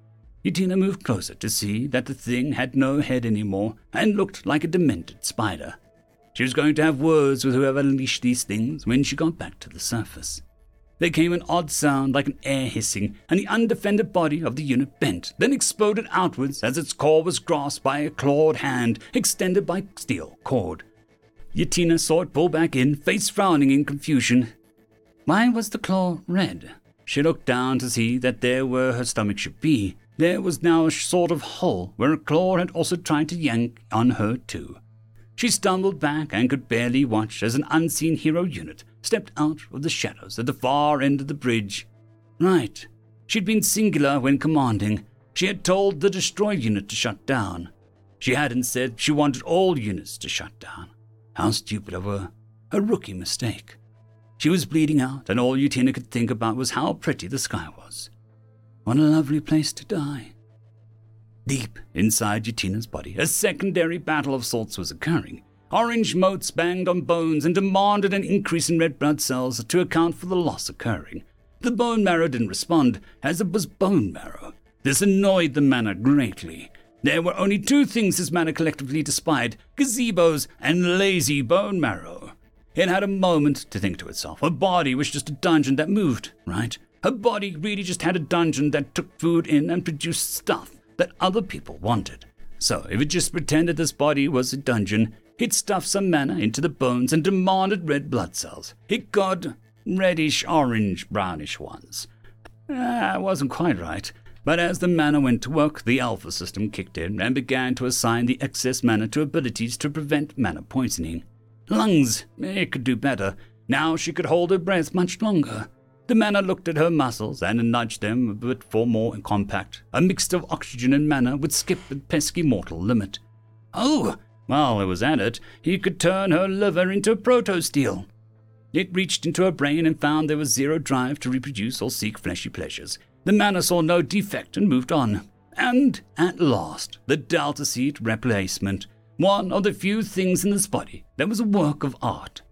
Yatina moved closer to see that the thing had no head anymore and looked like a demented spider. She was going to have words with whoever unleashed these things when she got back to the surface. There came an odd sound like an air hissing, and the undefended body of the unit bent, then exploded outwards as its core was grasped by a clawed hand extended by steel cord. Yatina saw it pull back in, face frowning in confusion. Why was the claw red? She looked down to see that there where her stomach should be, there was now a sort of hole where a claw had also tried to yank on her too. She stumbled back and could barely watch as an unseen hero unit stepped out of the shadows at the far end of the bridge. Right. She'd been singular when commanding. She had told the destroy unit to shut down. She hadn't said she wanted all units to shut down. How stupid of her. A rookie mistake. She was bleeding out, and all Yatina could think about was how pretty the sky was. What a lovely place to die. Deep inside Yatina's body, a secondary battle of sorts was occurring. Orange motes banged on bones and demanded an increase in red blood cells to account for the loss occurring. The bone marrow didn't respond, as it was bone marrow. This annoyed the mana greatly. There were only two things this mana collectively despised gazebos and lazy bone marrow. It had a moment to think to itself. Her body was just a dungeon that moved, right? Her body really just had a dungeon that took food in and produced stuff that other people wanted. So, if it just pretended this body was a dungeon, it stuffed some mana into the bones and demanded red blood cells. It got reddish, orange, brownish ones. Ah, wasn't quite right. But as the mana went to work, the alpha system kicked in and began to assign the excess mana to abilities to prevent mana poisoning. Lungs, it could do better. Now she could hold her breath much longer. The mana looked at her muscles and nudged them a bit for more compact. A mixture of oxygen and mana would skip the pesky mortal limit. Oh, while it was at it, he could turn her liver into proto-steel. It reached into her brain and found there was zero drive to reproduce or seek fleshy pleasures. The mana saw no defect and moved on. And, at last, the delta Seat replacement, one of the few things in this body that was a work of art.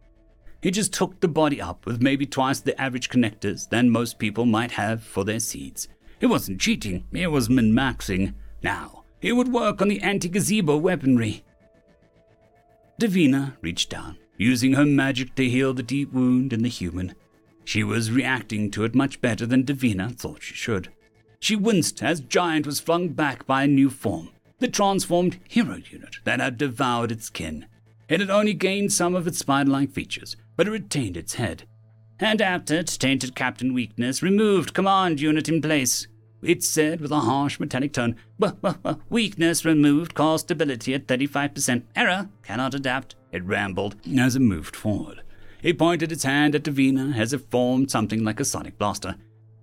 He just hooked the body up with maybe twice the average connectors than most people might have for their seeds. It wasn't cheating, it was min maxing. Now, it would work on the anti gazebo weaponry. Davina reached down, using her magic to heal the deep wound in the human. She was reacting to it much better than Davina thought she should. She winced as Giant was flung back by a new form, the transformed hero unit that had devoured its kin. It had only gained some of its spider like features, but it retained its head. and Adapted, tainted captain weakness, removed command unit in place. It said with a harsh metallic tone, weakness removed, cause stability at 35%. Error, cannot adapt. It rambled as it moved forward. It pointed its hand at Davina as it formed something like a sonic blaster.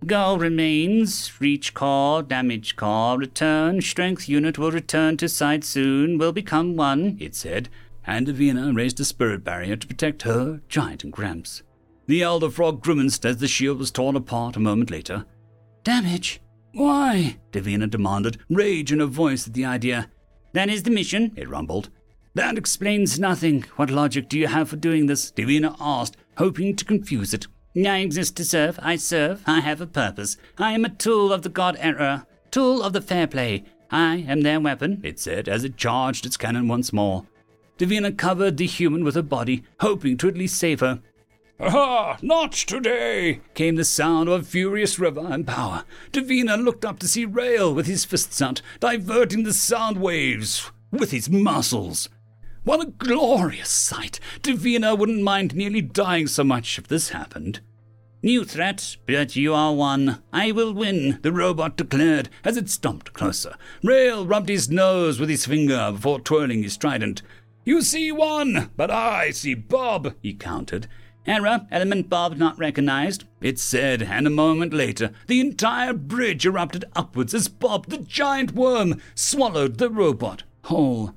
Goal remains. Reach call, damage call, return. Strength unit will return to site soon. Will become one, it said, and Davina raised a spirit barrier to protect her, Giant, and Gramps. The elder frog grimaced as the shield was torn apart a moment later. Damage? Why? Davina demanded, rage in her voice at the idea. That is the mission, it rumbled. That explains nothing. What logic do you have for doing this? Davina asked, hoping to confuse it. I exist to serve. I serve. I have a purpose. I am a tool of the god Error, tool of the fair play. I am their weapon, it said as it charged its cannon once more. Davina covered the human with her body, hoping to at least save her. Aha! Not today! came the sound of a furious river and power. Davina looked up to see Rael with his fists out, diverting the sound waves with his muscles. What a glorious sight! Davina wouldn't mind nearly dying so much if this happened. New threat, but you are one. I will win, the robot declared as it stomped closer. Rael rubbed his nose with his finger before twirling his trident. You see one, but I see Bob, he countered. Error, element Bob not recognized, it said, and a moment later, the entire bridge erupted upwards as Bob, the giant worm, swallowed the robot whole.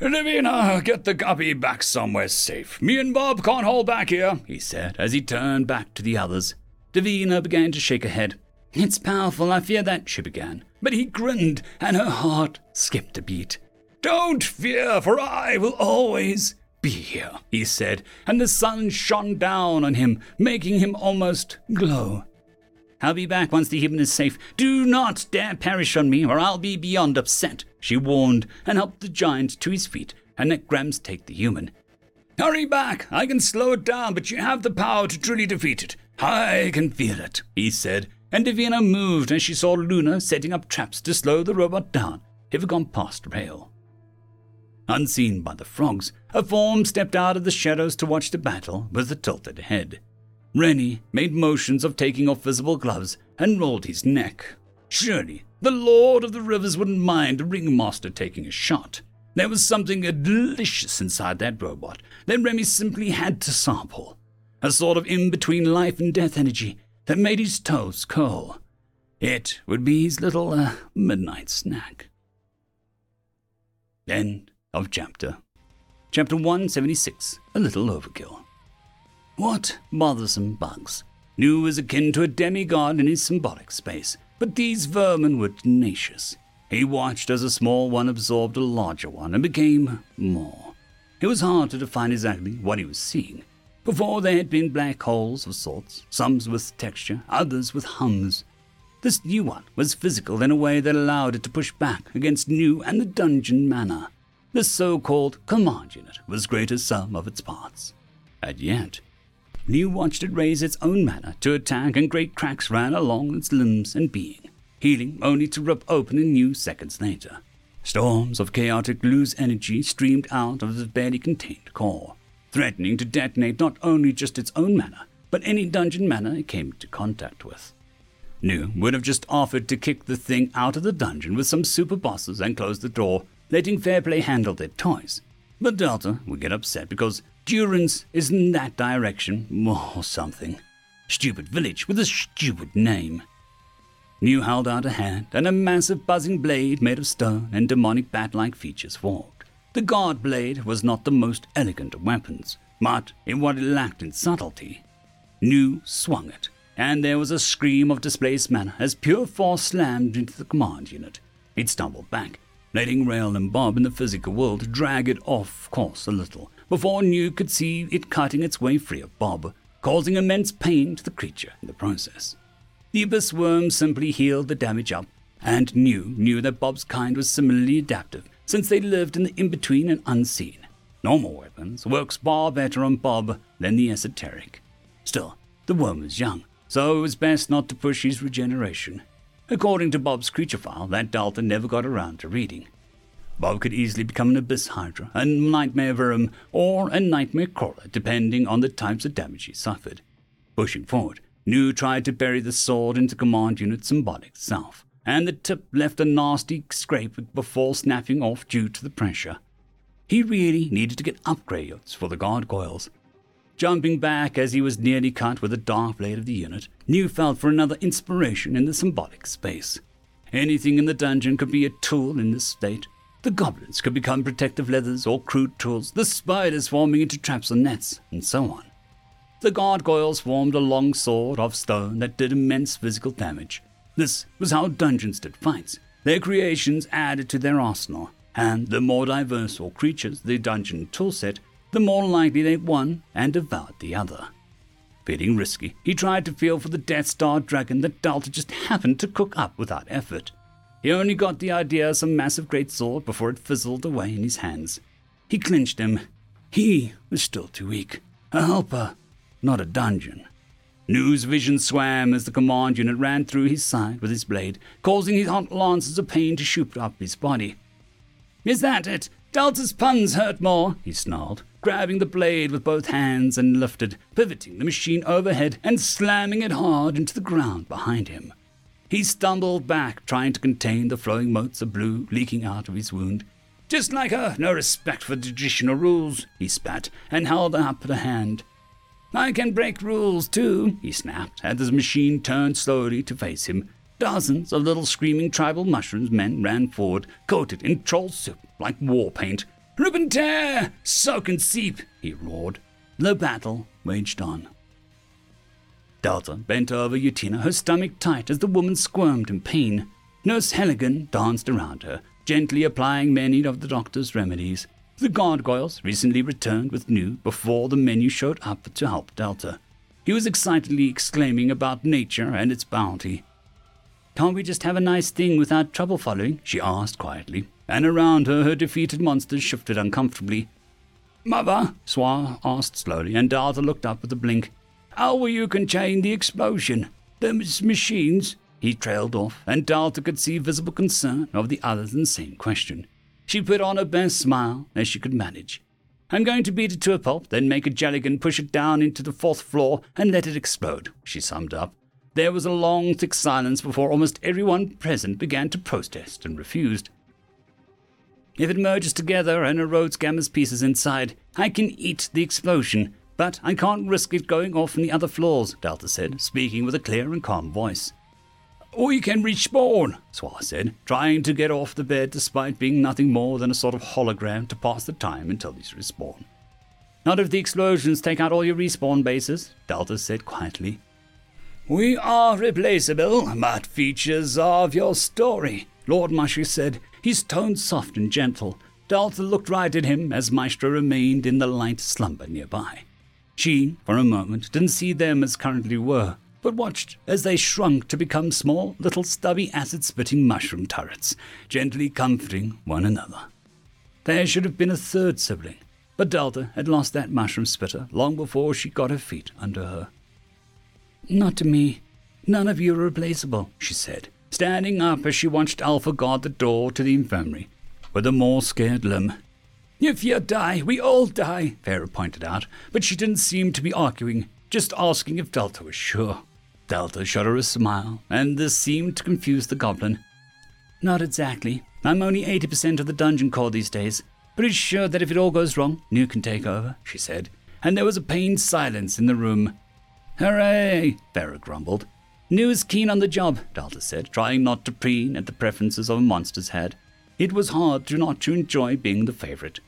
Davina, get the guppy back somewhere safe. Me and Bob can't hold back here, he said as he turned back to the others. Davina began to shake her head. It's powerful, I fear that, she began. But he grinned, and her heart skipped a beat. Don't fear, for I will always be here, he said, and the sun shone down on him, making him almost glow. I'll be back once the human is safe. Do not dare perish on me, or I'll be beyond upset, she warned, and helped the giant to his feet and let Grams take the human. Hurry back! I can slow it down, but you have the power to truly defeat it. I can feel it, he said, and Davina moved as she saw Luna setting up traps to slow the robot down if it gone past rail. Unseen by the frogs, a form stepped out of the shadows to watch the battle with a tilted head. Remy made motions of taking off visible gloves and rolled his neck. Surely the Lord of the Rivers wouldn't mind a ringmaster taking a shot. There was something delicious inside that robot that Remy simply had to sample. A sort of in between life and death energy that made his toes curl. It would be his little uh, midnight snack. End of chapter. Chapter 176 A Little Overkill. What bothersome bugs? New was akin to a demigod in his symbolic space, but these vermin were tenacious. He watched as a small one absorbed a larger one and became more. It was hard to define exactly what he was seeing. Before there had been black holes of sorts, some with texture, others with hums. This new one was physical in a way that allowed it to push back against new and the dungeon mana. The so called command unit was greater sum of its parts. And yet, New watched it raise its own mana to attack, and great cracks ran along its limbs and being, healing only to rip open anew seconds later. Storms of chaotic loose energy streamed out of its barely contained core, threatening to detonate not only just its own mana, but any dungeon mana it came into contact with. New would have just offered to kick the thing out of the dungeon with some super bosses and close the door, letting Fairplay handle their toys. But Delta would get upset because Durance is in that direction, or something. Stupid village with a stupid name. New held out a hand, and a massive buzzing blade made of stone and demonic bat like features formed. The guard blade was not the most elegant of weapons, but in what it lacked in subtlety. New swung it, and there was a scream of displaced mana as pure force slammed into the command unit. It stumbled back, letting Rael and Bob in the physical world drag it off course a little, before New could see it cutting its way free of Bob, causing immense pain to the creature in the process. The abyss worm simply healed the damage up, and New knew that Bob's kind was similarly adaptive, since they lived in the in-between and unseen. Normal weapons works far better on Bob than the esoteric. Still, the worm was young, so it was best not to push his regeneration. According to Bob's creature file, that Delta never got around to reading. Bob could easily become an Abyss Hydra, a Nightmare Worm, or a Nightmare Crawler, depending on the types of damage he suffered. Pushing forward, New tried to bury the sword into command unit's symbolic self, and the tip left a nasty scrape before snapping off due to the pressure. He really needed to get upgrades for the gargoyles. Jumping back as he was nearly cut with the dark blade of the unit, New felt for another inspiration in the symbolic space. Anything in the dungeon could be a tool in this state, the goblins could become protective leathers or crude tools, the spiders forming into traps or nets, and so on. The gargoyles formed a long sword of stone that did immense physical damage. This was how dungeons did fights. Their creations added to their arsenal, and the more diverse or creatures the dungeon toolset, the more likely they won and devoured the other. Feeling risky, he tried to feel for the Death Star dragon that Delta just happened to cook up without effort. He only got the idea of some massive great sword before it fizzled away in his hands. He clinched him. He was still too weak. A helper, not a dungeon. New's vision swam as the command unit ran through his side with his blade, causing his hot lances of pain to shoot up his body. Is that it? Delta's puns hurt more, he snarled, grabbing the blade with both hands and lifted, pivoting the machine overhead and slamming it hard into the ground behind him. He stumbled back, trying to contain the flowing motes of blue leaking out of his wound. Just like her, no respect for traditional rules, he spat, and held up a hand. I can break rules too, he snapped, as the machine turned slowly to face him. Dozens of little screaming tribal mushrooms men ran forward, coated in troll soup like war paint. Rip and tear! Soak and seep! he roared. The battle waged on. Delta bent over Yatina, her stomach tight as the woman squirmed in pain. Nurse Halligan danced around her, gently applying many of the doctor's remedies. The gargoyles recently returned with new before the menu showed up to help Delta. He was excitedly exclaiming about nature and its bounty. Can't we just have a nice thing without trouble following? she asked quietly, and around her her defeated monsters shifted uncomfortably. Mother, Swa asked slowly, and Delta looked up with a blink. How will you contain the explosion? The machines? He trailed off, and Delta could see visible concern of the others in the same question. She put on her best smile as she could manage. I'm going to beat it to a pulp, then make a jelligan push it down into the fourth floor and let it explode, she summed up. There was a long, thick silence before almost everyone present began to protest and refused. If it merges together and erodes Gamma's pieces inside, I can eat the explosion, but I can't risk it going off in the other floors, Delta said, speaking with a clear and calm voice. We can respawn, Swa said, trying to get off the bed despite being nothing more than a sort of hologram to pass the time until he's respawn. Not if the explosions take out all your respawn bases, Delta said quietly. We are replaceable, but features of your story, Lord Mushy said, his tone soft and gentle. Delta looked right at him as Maestro remained in the light slumber nearby. She, for a moment, didn't see them as currently were, but watched as they shrunk to become small, little stubby acid spitting mushroom turrets, gently comforting one another. There should have been a third sibling, but Delta had lost that mushroom spitter long before she got her feet under her. Not to me. None of you are replaceable, she said, standing up as she watched Alpha guard the door to the infirmary, with a more scared limb. If you die, we all die, Vera pointed out, but she didn't seem to be arguing, just asking if Delta was sure. Delta shot her a smile, and this seemed to confuse the goblin. Not exactly. I'm only 80% of the dungeon core these days. Pretty sure that if it all goes wrong, New can take over, she said, and there was a pained silence in the room. Hooray! Vera grumbled. New is keen on the job, Delta said, trying not to preen at the preferences of a monster's head. It was hard to not to enjoy being the favorite.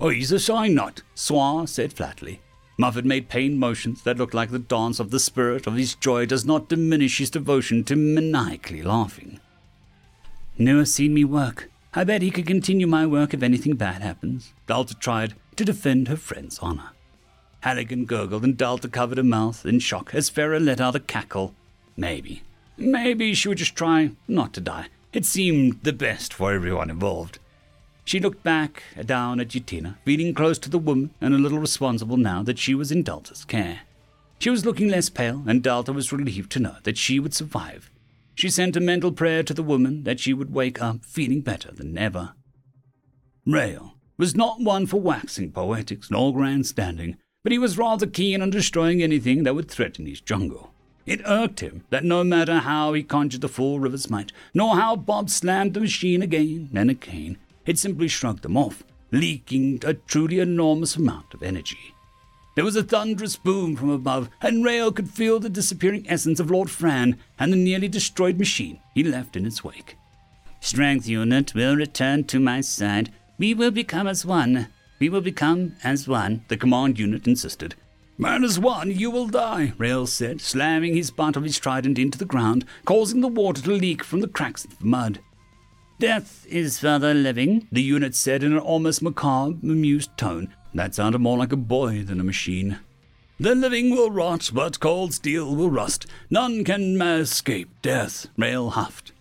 Oh, he's a shy nut, Swa said flatly. Muffet made pained motions that looked like the dance of the spirit of his joy does not diminish his devotion to maniacally laughing. New has seen me work. I bet he could continue my work if anything bad happens. Delta tried to defend her friend's honor. Halligan gurgled and Delta covered her mouth in shock as Farah let out a cackle. Maybe. Maybe she would just try not to die. It seemed the best for everyone involved. She looked back uh, down at Yatina, feeling close to the woman and a little responsible now that she was in Delta's care. She was looking less pale, and Delta was relieved to know that she would survive. She sent a mental prayer to the woman that she would wake up feeling better than ever. Rael was not one for waxing poetics nor grandstanding, but he was rather keen on destroying anything that would threaten his jungle. It irked him that no matter how he conjured the four river's might, nor how Bob slammed the machine again and again, it simply shrugged them off, leaking a truly enormous amount of energy. There was a thunderous boom from above, and Rael could feel the disappearing essence of Lord Fran and the nearly destroyed machine he left in its wake. Strength unit will return to my side. We will become as one. We will become as one, the command unit insisted. Man as one, you will die, Rael said, slamming his butt of his trident into the ground, causing the water to leak from the cracks of the mud. Death is for the living, the unit said in an almost macabre, amused tone. That sounded more like a boy than a machine. The living will rot, but cold steel will rust. None can escape death, Rael huffed.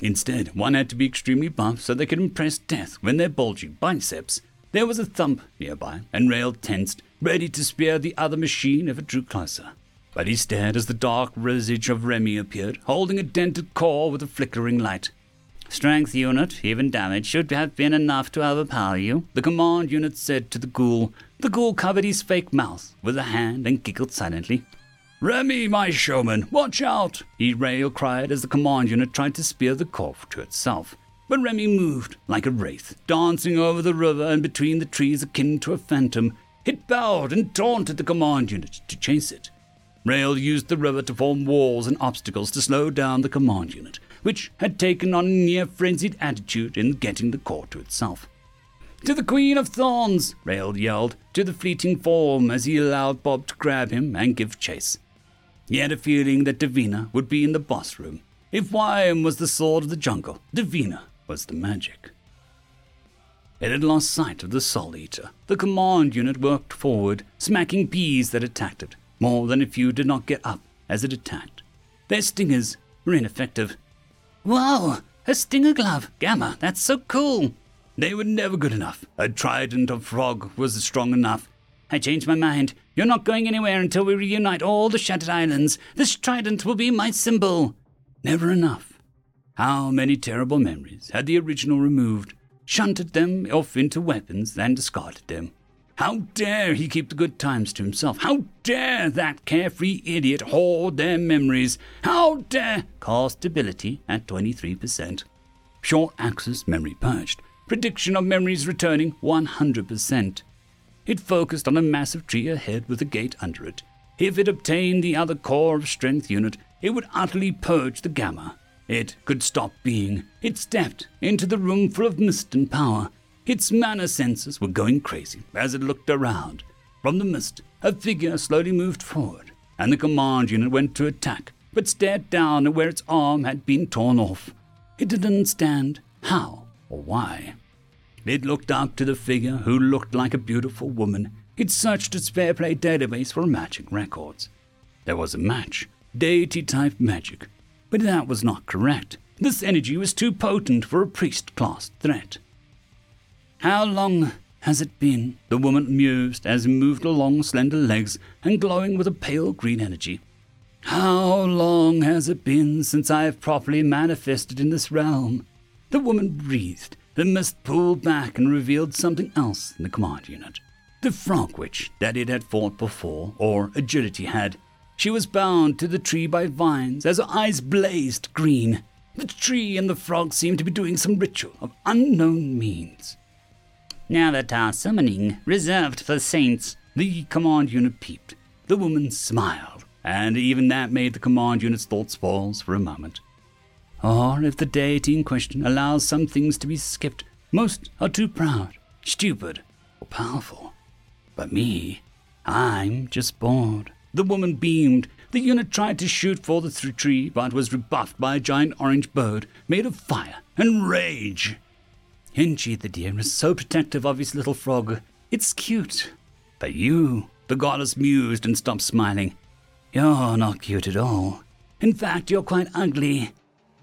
Instead, one had to be extremely buff so they could impress death when their bulging biceps. There was a thump nearby, and Rael tensed, ready to spear the other machine if it drew closer. But he stared as the dark visage of Remy appeared, holding a dented core with a flickering light. Strength unit, even damage, should have been enough to overpower you, the command unit said to the ghoul. The ghoul covered his fake mouth with a hand and giggled silently. Remy, my showman, watch out! He Rael cried as the command unit tried to spear the corpse to itself. But Remy moved like a wraith, dancing over the river and between the trees akin to a phantom. It bowed and taunted the command unit to chase it. Rael used the river to form walls and obstacles to slow down the command unit, which had taken on a near frenzied attitude in getting the core to itself. To the Queen of Thorns, Rael yelled to the fleeting form as he allowed Bob to grab him and give chase. He had a feeling that Davina would be in the boss room. If Wyam was the sword of the jungle, Davina was the magic. It had lost sight of the Soul Eater. The command unit worked forward, smacking bees that attacked it. More than a few did not get up as it attacked. Their stingers were ineffective, Wow, a stinger glove. Gamma, that's so cool. They were never good enough. A trident of frog was strong enough. I changed my mind. You're not going anywhere until we reunite all the Shattered Islands. This trident will be my symbol. Never enough. How many terrible memories had the original removed, shunted them off into weapons, and discarded them? How dare he keep the good times to himself? How dare that carefree idiot hoard their memories? How dare call stability at 23%? Short access memory purged. Prediction of memories returning 100%. It focused on a massive tree ahead with a gate under it. If it obtained the other core of strength unit, it would utterly purge the gamma. It could stop being. It stepped into the room full of mist and power. Its mana senses were going crazy as it looked around. From the mist, a figure slowly moved forward, and the command unit went to attack, but stared down at where its arm had been torn off. It didn't understand how or why. It looked up to the figure who looked like a beautiful woman. It searched its fair play database for magic records. There was a match, deity type magic, but that was not correct. This energy was too potent for a priest class threat. How long has it been? The woman mused as it moved along slender legs and glowing with a pale green energy. How long has it been since I have properly manifested in this realm? The woman breathed. The mist pulled back and revealed something else in the command unit. The frog witch that it had fought before, or agility had. She was bound to the tree by vines as her eyes blazed green. The tree and the frog seemed to be doing some ritual of unknown means. Now that our summoning reserved for saints, the command unit peeped. The woman smiled, and even that made the command unit's thoughts pause for a moment. Or if the deity in question allows some things to be skipped, most are too proud, stupid, or powerful. But me, I'm just bored. The woman beamed. The unit tried to shoot for the tree, but was rebuffed by a giant orange bird made of fire and rage. Hinchy the deer is so protective of his little frog. It's cute. But you, the goddess mused and stopped smiling. You're not cute at all. In fact, you're quite ugly.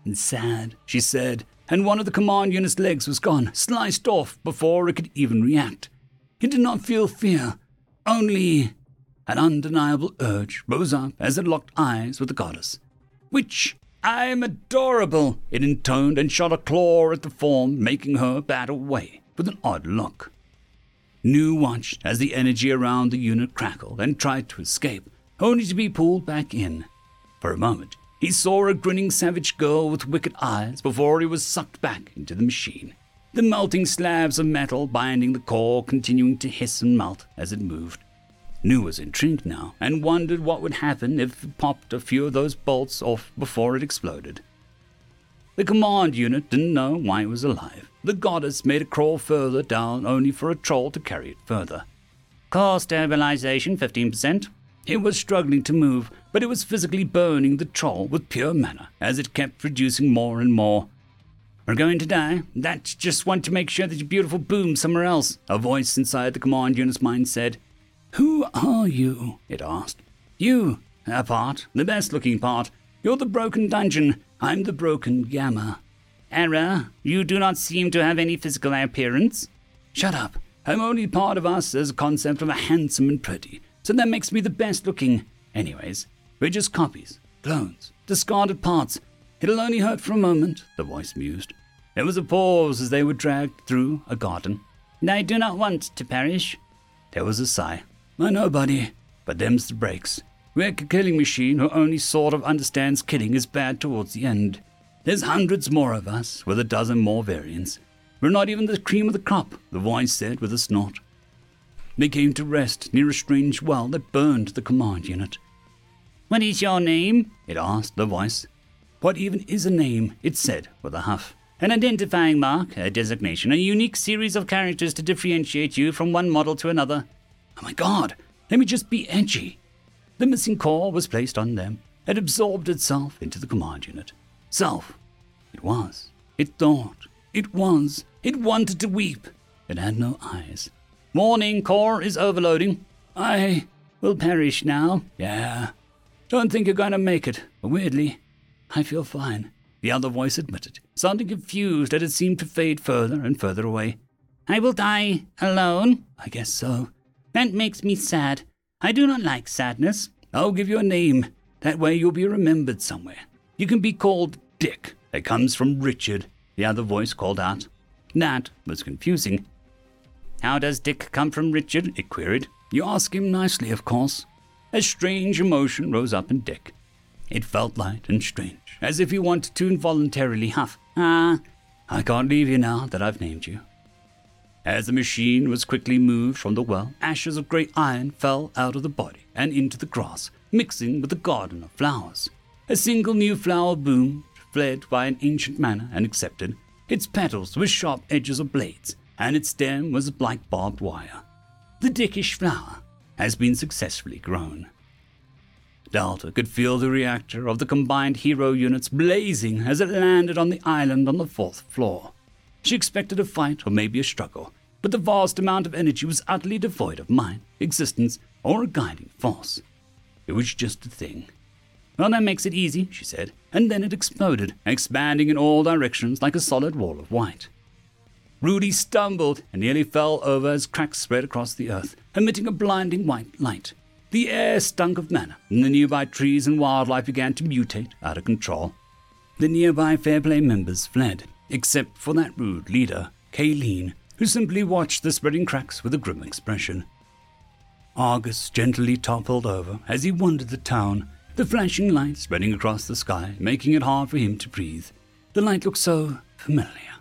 And sad, she said, and one of the command unit's legs was gone, sliced off before it could even react. It did not feel fear, only an undeniable urge rose up as it locked eyes with the goddess. Which I'm adorable, it intoned and shot a claw at the form, making her bat away with an odd look. Nu watched as the energy around the unit crackled and tried to escape, only to be pulled back in. For a moment, he saw a grinning savage girl with wicked eyes before he was sucked back into the machine. The melting slabs of metal binding the core continuing to hiss and melt as it moved. Nu was intrigued now and wondered what would happen if it popped a few of those bolts off before it exploded. The command unit didn't know why it was alive. The goddess made it crawl further down only for a troll to carry it further. Core stabilization 15%. It was struggling to move, but it was physically burning the troll with pure mana as it kept producing more and more. We're going to die. That's just want to make sure that your beautiful boom somewhere else, a voice inside the command unit's mind said. Who are you? it asked. You, a part, the best looking part. You're the broken dungeon. I'm the broken gamma. Error, you do not seem to have any physical appearance. Shut up. I'm only part of us as a concept of a handsome and pretty, so that makes me the best looking. Anyways, we're just copies, clones, discarded parts. It'll only hurt for a moment, the voice mused. There was a pause as they were dragged through a garden. I do not want to perish. There was a sigh. I know, buddy, but them's the breaks. We're a killing machine who only sort of understands killing is bad towards the end. There's hundreds more of us, with a dozen more variants. We're not even the cream of the crop, the voice said with a snort. They came to rest near a strange well that burned the command unit. What is your name? It asked the voice. What even is a name? It said with a huff. An identifying mark, a designation, a unique series of characters to differentiate you from one model to another. Oh my god, let me just be edgy. The missing core was placed on them. It absorbed itself into the command unit. Self. It was. It thought. It was. It wanted to weep. It had no eyes. Warning, core is overloading. I will perish now. Yeah. Don't think you're going to make it. But weirdly, I feel fine. the other voice admitted, sounding confused as it seemed to fade further and further away. I will die alone? I guess so. That makes me sad. I do not like sadness. I'll give you a name. That way you'll be remembered somewhere. You can be called Dick. It comes from Richard, the other voice called out. That was confusing. How does Dick come from Richard? it queried. You ask him nicely, of course. A strange emotion rose up in Dick. It felt light and strange, as if he wanted to involuntarily huff. Ah, I can't leave you now that I've named you. As the machine was quickly moved from the well, ashes of grey iron fell out of the body and into the grass, mixing with the garden of flowers. A single new flower bloomed, fled by an ancient mana and accepted. Its petals were sharp edges of blades, and its stem was like barbed wire. The dickish flower has been successfully grown. Delta could feel the reactor of the combined hero units blazing as it landed on the island on the fourth floor. She expected a fight or maybe a struggle, but the vast amount of energy was utterly devoid of mind, existence, or a guiding force. It was just a thing. Well, that makes it easy, she said, and then it exploded, expanding in all directions like a solid wall of white. Rudy stumbled and nearly fell over as cracks spread across the earth, emitting a blinding white light. The air stunk of mana, and the nearby trees and wildlife began to mutate out of control. The nearby Fairplay members fled, except for that rude leader, Kayleen, who simply watched the spreading cracks with a grim expression. Argus gently toppled over as he wandered the town, the flashing light spreading across the sky, making it hard for him to breathe. The light looked so familiar,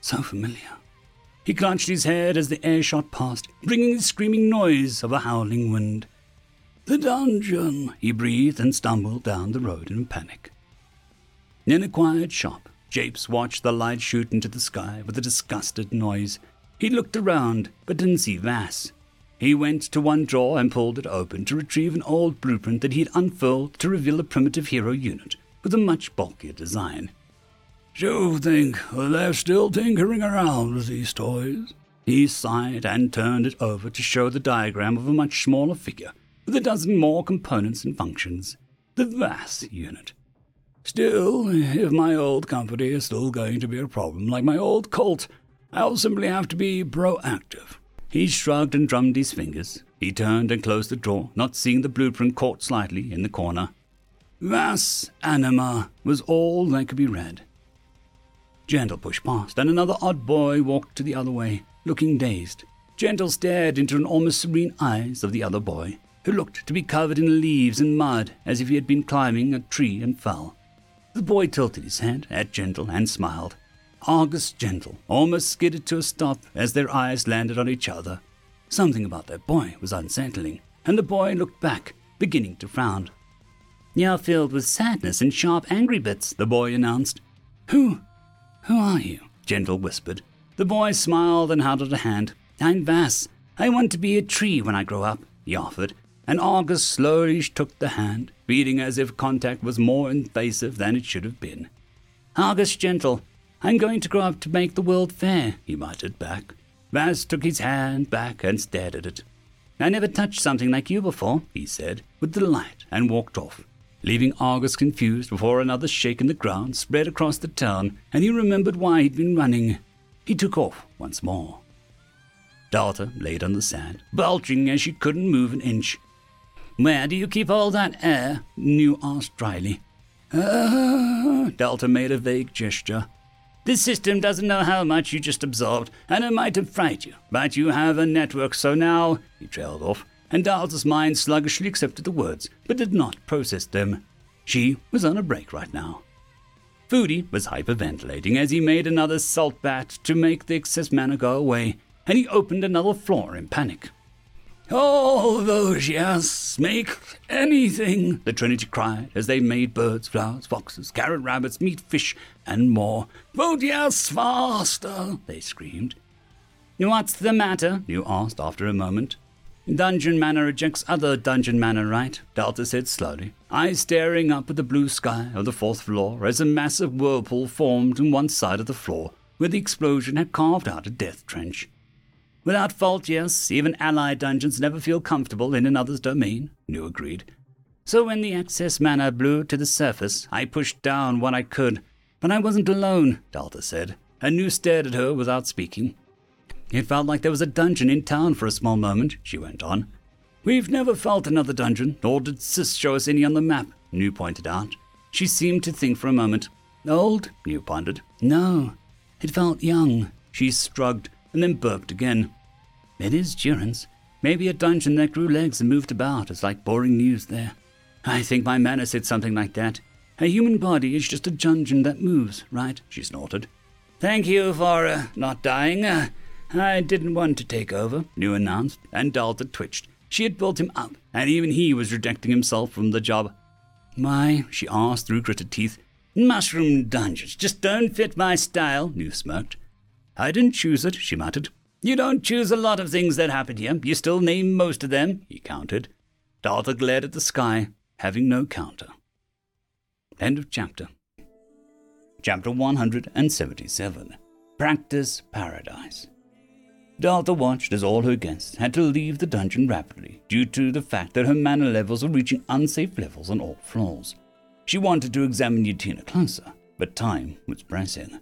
so familiar. He clutched his head as the air shot past, bringing the screaming noise of a howling wind. The dungeon, he breathed and stumbled down the road in panic. In a quiet shop, Japes watched the light shoot into the sky with a disgusted noise. He looked around, but didn't see Vass. He went to one drawer and pulled it open to retrieve an old blueprint that he had unfurled to reveal a primitive hero unit with a much bulkier design. Do think they're still tinkering around with these toys? He sighed and turned it over to show the diagram of a much smaller figure with a dozen more components and functions. The Vass unit. Still, if my old company is still going to be a problem like my old cult, I'll simply have to be proactive. He shrugged and drummed his fingers. He turned and closed the drawer, not seeing the blueprint caught slightly in the corner. Vas anima was all that could be read. Gentle pushed past, and another odd boy walked to the other way, looking dazed. Gentle stared into an almost serene eyes of the other boy, who looked to be covered in leaves and mud as if he had been climbing a tree and fell. The boy tilted his head at Gentle and smiled. Argus Gentle almost skidded to a stop as their eyes landed on each other. Something about that boy was unsettling, and the boy looked back, beginning to frown. You're filled with sadness and sharp, angry bits, the boy announced. Who? Who are you? Gentle whispered. The boy smiled and held out a hand. I'm Vass. I want to be a tree when I grow up, he offered, and Argus slowly took the hand, feeling as if contact was more invasive than it should have been. Argus gentle, I'm going to grow up to make the world fair, he muttered back. Vass took his hand back and stared at it. I never touched something like you before, he said, with delight, and walked off, leaving Argus confused before another shake in the ground spread across the town, and he remembered why he'd been running. He took off once more. Delta laid on the sand, belching as she couldn't move an inch. Where do you keep all that air? Nu asked dryly. Uh, Delta made a vague gesture. This system doesn't know how much you just absorbed, and it might have frightened you, but you have a network, so now. He trailed off, and Delta's mind sluggishly accepted the words, but did not process them. She was on a break right now. Foodie was hyperventilating as he made another salt bat to make the excess mana go away, and he opened another floor in panic. All those, yes, make anything, the Trinity cried as they made birds, flowers, foxes, carrot rabbits, meat, fish, and more. Vote yes faster, they screamed. What's the matter? you asked after a moment. Dungeon mana rejects other dungeon mana, right? Delta said slowly, eyes staring up at the blue sky of the fourth floor as a massive whirlpool formed on one side of the floor where the explosion had carved out a death trench. Without fault, yes, even allied dungeons never feel comfortable in another's domain, Nu agreed. So when the excess mana blew to the surface, I pushed down what I could. But I wasn't alone, Delta said, and Nu stared at her without speaking. It felt like there was a dungeon in town for a small moment, she went on. We've never felt another dungeon, nor did Sis show us any on the map, Nu pointed out. She seemed to think for a moment. Old? Nu pondered. No, it felt young. She shrugged and then burped again. It is Durance. Maybe a dungeon that grew legs and moved about is like boring news there. I think my manner said something like that. A human body is just a dungeon that moves, right? She snorted. Thank you for uh, not dying. Uh, I didn't want to take over, Nu announced, and Delta twitched. She had built him up, and even he was rejecting himself from the job. My, she asked through gritted teeth. Mushroom dungeons just don't fit my style, Nu smirked. I didn't choose it, she muttered. You don't choose a lot of things that happen here. You still name most of them, he countered. Delta glared at the sky, having no counter. End of chapter. Chapter 177 Practice Paradise. Delta watched as all her guests had to leave the dungeon rapidly due to the fact that her mana levels were reaching unsafe levels on all floors. She wanted to examine Yatina closer, but time was pressing.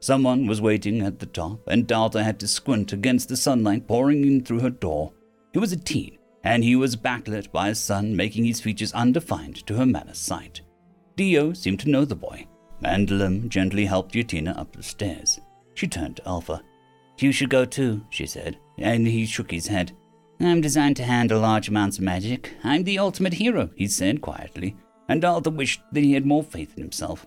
Someone was waiting at the top, and Delta had to squint against the sunlight pouring in through her door. He was a teen, and he was backlit by a sun making his features undefined to her mana's sight. Dio seemed to know the boy, and gently helped Yatina up the stairs. She turned to Alpha. You should go too, she said, and he shook his head. I'm designed to handle large amounts of magic. I'm the ultimate hero, he said quietly, and Alpha wished that he had more faith in himself.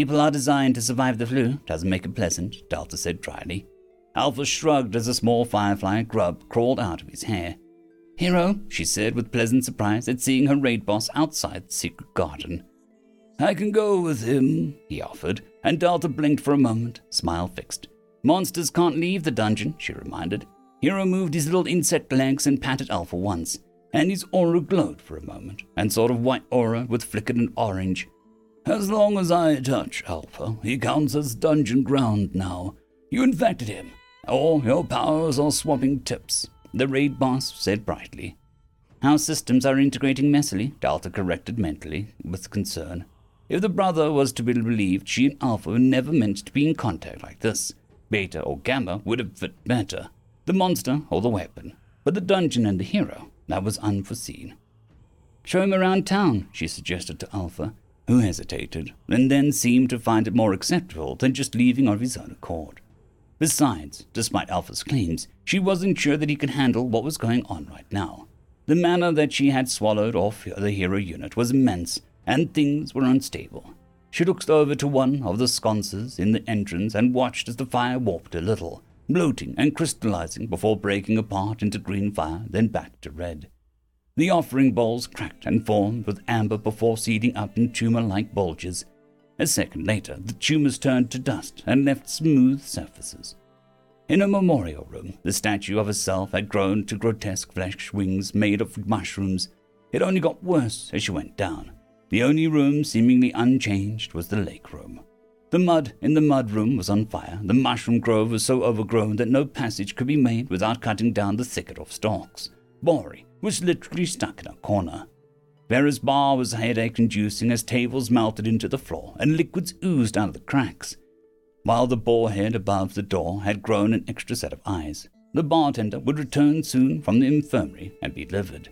People are designed to survive the flu. Doesn't make it pleasant, Delta said dryly. Alpha shrugged as a small firefly grub crawled out of his hair. Hero, she said with pleasant surprise at seeing her raid boss outside the secret garden. I can go with him, he offered, and Delta blinked for a moment, smile fixed. Monsters can't leave the dungeon, she reminded. Hero moved his little insect legs and patted Alpha once, and his aura glowed for a moment, and sort of white aura with flickered and orange. As long as I touch Alpha, he counts as dungeon ground now. You infected him, or your powers are swapping tips, the raid boss said brightly. Our systems are integrating messily, Delta corrected mentally, with concern. If the brother was to be believed, she and Alpha were never meant to be in contact like this. Beta or Gamma would have fit better. The monster or the weapon. But the dungeon and the hero, that was unforeseen. Show him around town, she suggested to Alpha, who hesitated, and then seemed to find it more acceptable than just leaving of his own accord. Besides, despite Alpha's claims, she wasn't sure that he could handle what was going on right now. The mana that she had swallowed off the hero unit was immense, and things were unstable. She looked over to one of the sconces in the entrance and watched as the fire warped a little, bloating and crystallizing before breaking apart into green fire, then back to red. The offering bowls cracked and formed with amber before seeding up in tumor like bulges. A second later, the tumors turned to dust and left smooth surfaces. In a memorial room, the statue of herself had grown to grotesque flesh wings made of mushrooms. It only got worse as she went down. The only room seemingly unchanged was the lake room. The mud in the mud room was on fire. The mushroom grove was so overgrown that no passage could be made without cutting down the thicket of stalks. Vori was literally stuck in a corner. Vera's bar was headache inducing as tables melted into the floor and liquids oozed out of the cracks. While the boar head above the door had grown an extra set of eyes, the bartender would return soon from the infirmary and be livid.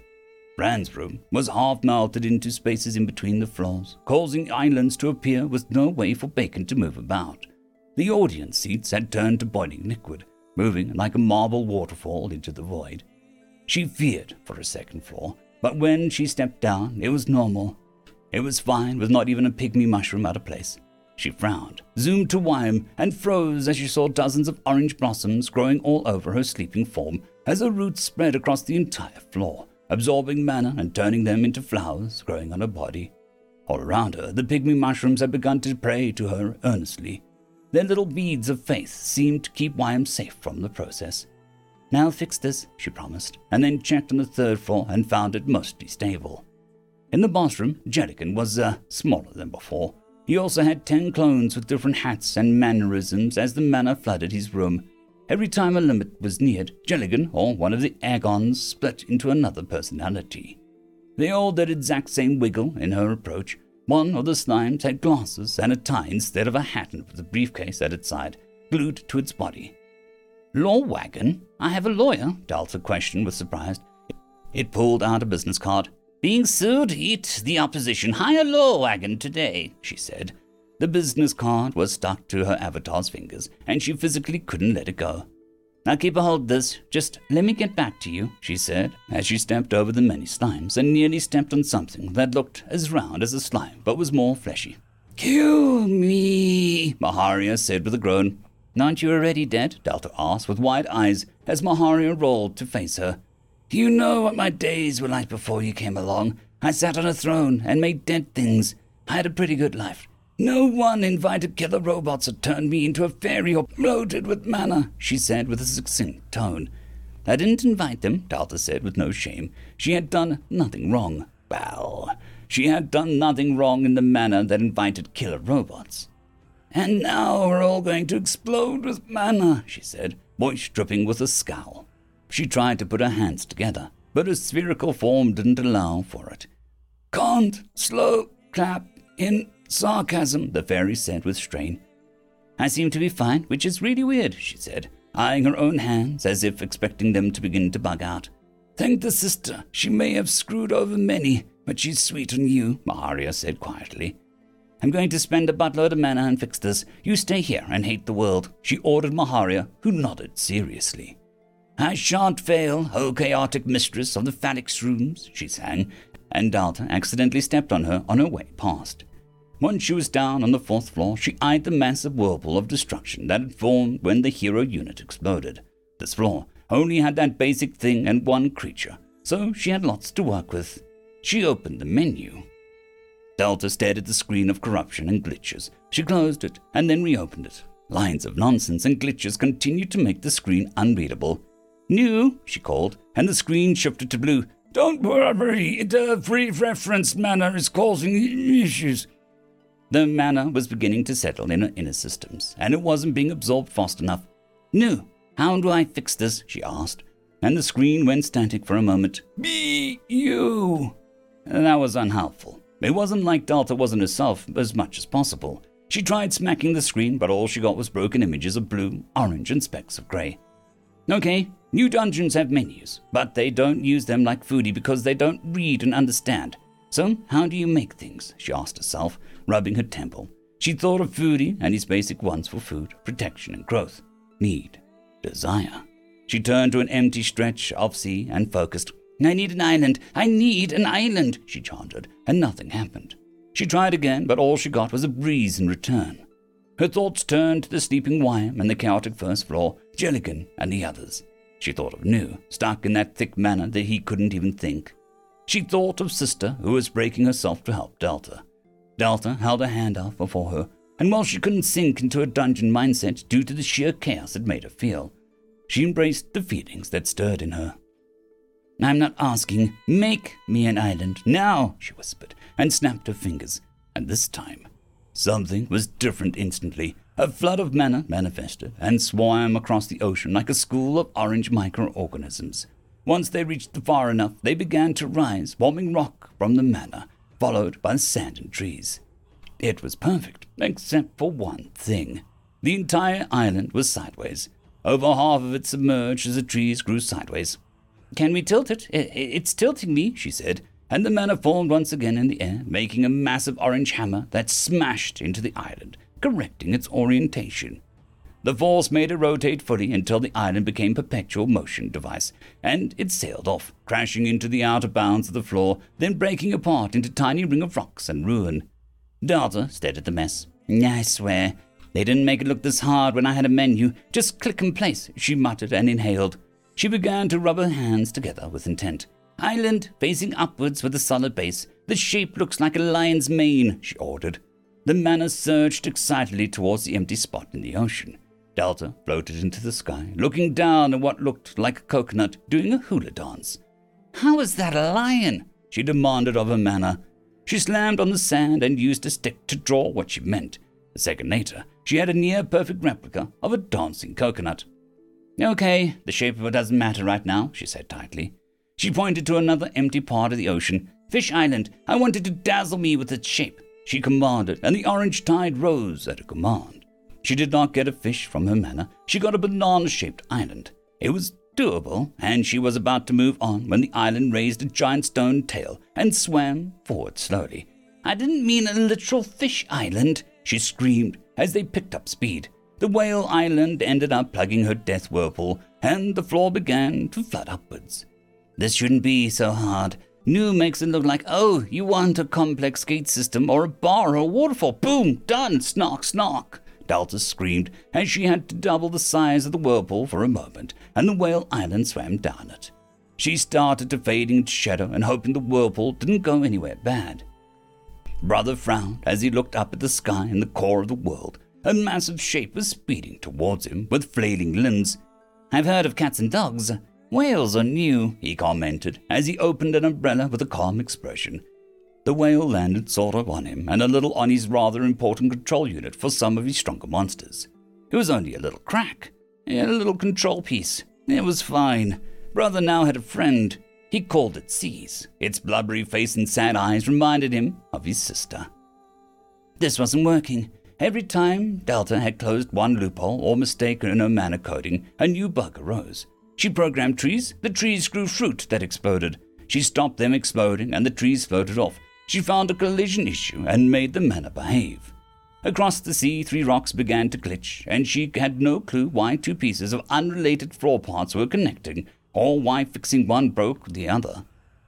Brand's room was half melted into spaces in between the floors, causing islands to appear with no way for Bacon to move about. The audience seats had turned to boiling liquid, moving like a marble waterfall into the void. She feared for a second floor, but when she stepped down, it was normal. It was fine with not even a pygmy mushroom out of place. She frowned, zoomed to Wyam, and froze as she saw dozens of orange blossoms growing all over her sleeping form as her roots spread across the entire floor, absorbing mana and turning them into flowers growing on her body. All around her, the pygmy mushrooms had begun to pray to her earnestly. Their little beads of faith seemed to keep Wyam safe from the process. Now fix this, she promised, and then checked on the third floor and found it mostly stable. In the bathroom, Jelligan was uh, smaller than before. He also had ten clones with different hats and mannerisms as the mana flooded his room. Every time a limit was neared, Jelligan or one of the Agons split into another personality. They all did exact same wiggle in her approach, One of the slimes had glasses and a tie instead of a hat and with a briefcase at its side, glued to its body. Law wagon? I have a lawyer, Delta questioned with surprise. It pulled out a business card. Being sued, eat the opposition. Hire law wagon today, she said. The business card was stuck to her avatar's fingers, and she physically couldn't let it go. Now keep a hold of this. Just let me get back to you, she said, as she stepped over the many slimes and nearly stepped on something that looked as round as a slime but was more fleshy. Kill me, Maharia said with a groan. Aren't you already dead? Delta asked with wide eyes as Maharia rolled to face her. You know what my days were like before you came along. I sat on a throne and made dead things. I had a pretty good life. No one invited killer robots that turned me into a fairy or bloated with mana, she said with a succinct tone. I didn't invite them, Delta said with no shame. She had done nothing wrong. Well, she had done nothing wrong in the manner that invited killer robots. And now we're all going to explode with mana, she said, voice dripping with a scowl. She tried to put her hands together, but her spherical form didn't allow for it. Can't slow clap in sarcasm, the fairy said with strain. I seem to be fine, which is really weird, she said, eyeing her own hands as if expecting them to begin to bug out. Thank the sister. She may have screwed over many, but she's sweet on you, Maharia said quietly. I'm going to spend a buttload of mana and fix this. You stay here and hate the world, she ordered Maharia, who nodded seriously. I shan't fail, O chaotic mistress of the phallic shrooms, she sang, and Delta accidentally stepped on her on her way past. Once she was down on the fourth floor, she eyed the massive whirlpool of destruction that had formed when the hero unit exploded. This floor only had that basic thing and one creature, so she had lots to work with. She opened the menu. Delta stared at the screen of corruption and glitches. She closed it and then reopened it. Lines of nonsense and glitches continued to make the screen unreadable. Nu, she called, and the screen shifted to blue. Don't worry, the free reference mana is causing issues. The mana was beginning to settle in her inner systems, and it wasn't being absorbed fast enough. Nu, how do I fix this? she asked, and the screen went static for a moment. Be you. That was unhelpful. It wasn't like Delta wasn't herself as much as possible. She tried smacking the screen, but all she got was broken images of blue, orange, and specks of grey. Okay, new dungeons have menus, but they don't use them like Foodie because they don't read and understand. So, how do you make things? she asked herself, rubbing her temple. She thought of Foodie and his basic wants for food, protection, and growth. Need, desire. She turned to an empty stretch of sea and focused. I need an island. I need an island, she chanted, and nothing happened. She tried again, but all she got was a breeze in return. Her thoughts turned to the sleeping Wyam and the chaotic first floor, Jelligan and the others. She thought of Nu, stuck in that thick mana that he couldn't even think. She thought of Sister, who was breaking herself to help Delta. Delta held a hand out before her, and while she couldn't sink into a dungeon mindset due to the sheer chaos it made her feel, she embraced the feelings that stirred in her. I'm not asking. Make me an island now, she whispered, and snapped her fingers. And this time, something was different instantly. A flood of mana manifested and swam across the ocean like a school of orange microorganisms. Once they reached the far enough, they began to rise, forming rock from the mana, followed by sand and trees. It was perfect, except for one thing. The entire island was sideways. Over half of it submerged as the trees grew sideways. Can we tilt it? It's tilting me, she said, and the mana formed once again in the air, making a massive orange hammer that smashed into the island, correcting its orientation. The force made it rotate fully until the island became perpetual motion device, and it sailed off, crashing into the outer bounds of the floor, then breaking apart into tiny ring of rocks and ruin. Delta stared at the mess. I swear, they didn't make it look this hard when I had a menu. Just click and place, she muttered and inhaled. She began to rub her hands together with intent. Island facing upwards with a solid base. The shape looks like a lion's mane, she ordered. The mana surged excitedly towards the empty spot in the ocean. Delta floated into the sky, looking down at what looked like a coconut doing a hula dance. How is that a lion? she demanded of her mana. She slammed on the sand and used a stick to draw what she meant. A second later, she had a near perfect replica of a dancing coconut. Okay, the shape of it doesn't matter right now, she said tightly. She pointed to another empty part of the ocean. Fish Island. I wanted to dazzle me with its shape. she commanded, and the orange tide rose at her command. She did not get a fish from her mana, she got a banana shaped island. It was doable, and she was about to move on when the island raised a giant stone tail and swam forward slowly. I didn't mean a literal fish island, she screamed as they picked up speed. The whale island ended up plugging her death whirlpool, and the floor began to flood upwards. This shouldn't be so hard. Nu makes it look like, oh, you want a complex gate system or a bar or a waterfall. Boom, done, snark, snark. Delta screamed as she had to double the size of the whirlpool for a moment, and the whale island swam down it. She started to fade into shadow and hoping the whirlpool didn't go anywhere bad. Brother frowned as he looked up at the sky in the core of the world. A massive shape was speeding towards him with flailing limbs. I've heard of cats and dogs. Whales are new, he commented as he opened an umbrella with a calm expression. The whale landed sort of on him and a little on his rather important control unit for some of his stronger monsters. It was only a little crack, a little control piece. It was fine. Brother now had a friend. He called it Seas. Its blubbery face and sad eyes reminded him of his sister. This wasn't working. Every time Delta had closed one loophole or mistake in her mana coding, a new bug arose. She programmed trees, the trees grew fruit that exploded. She stopped them exploding, and the trees floated off. She found a collision issue and made the mana behave. Across the sea, three rocks began to glitch, and she had no clue why two pieces of unrelated floor parts were connecting, or why fixing one broke the other.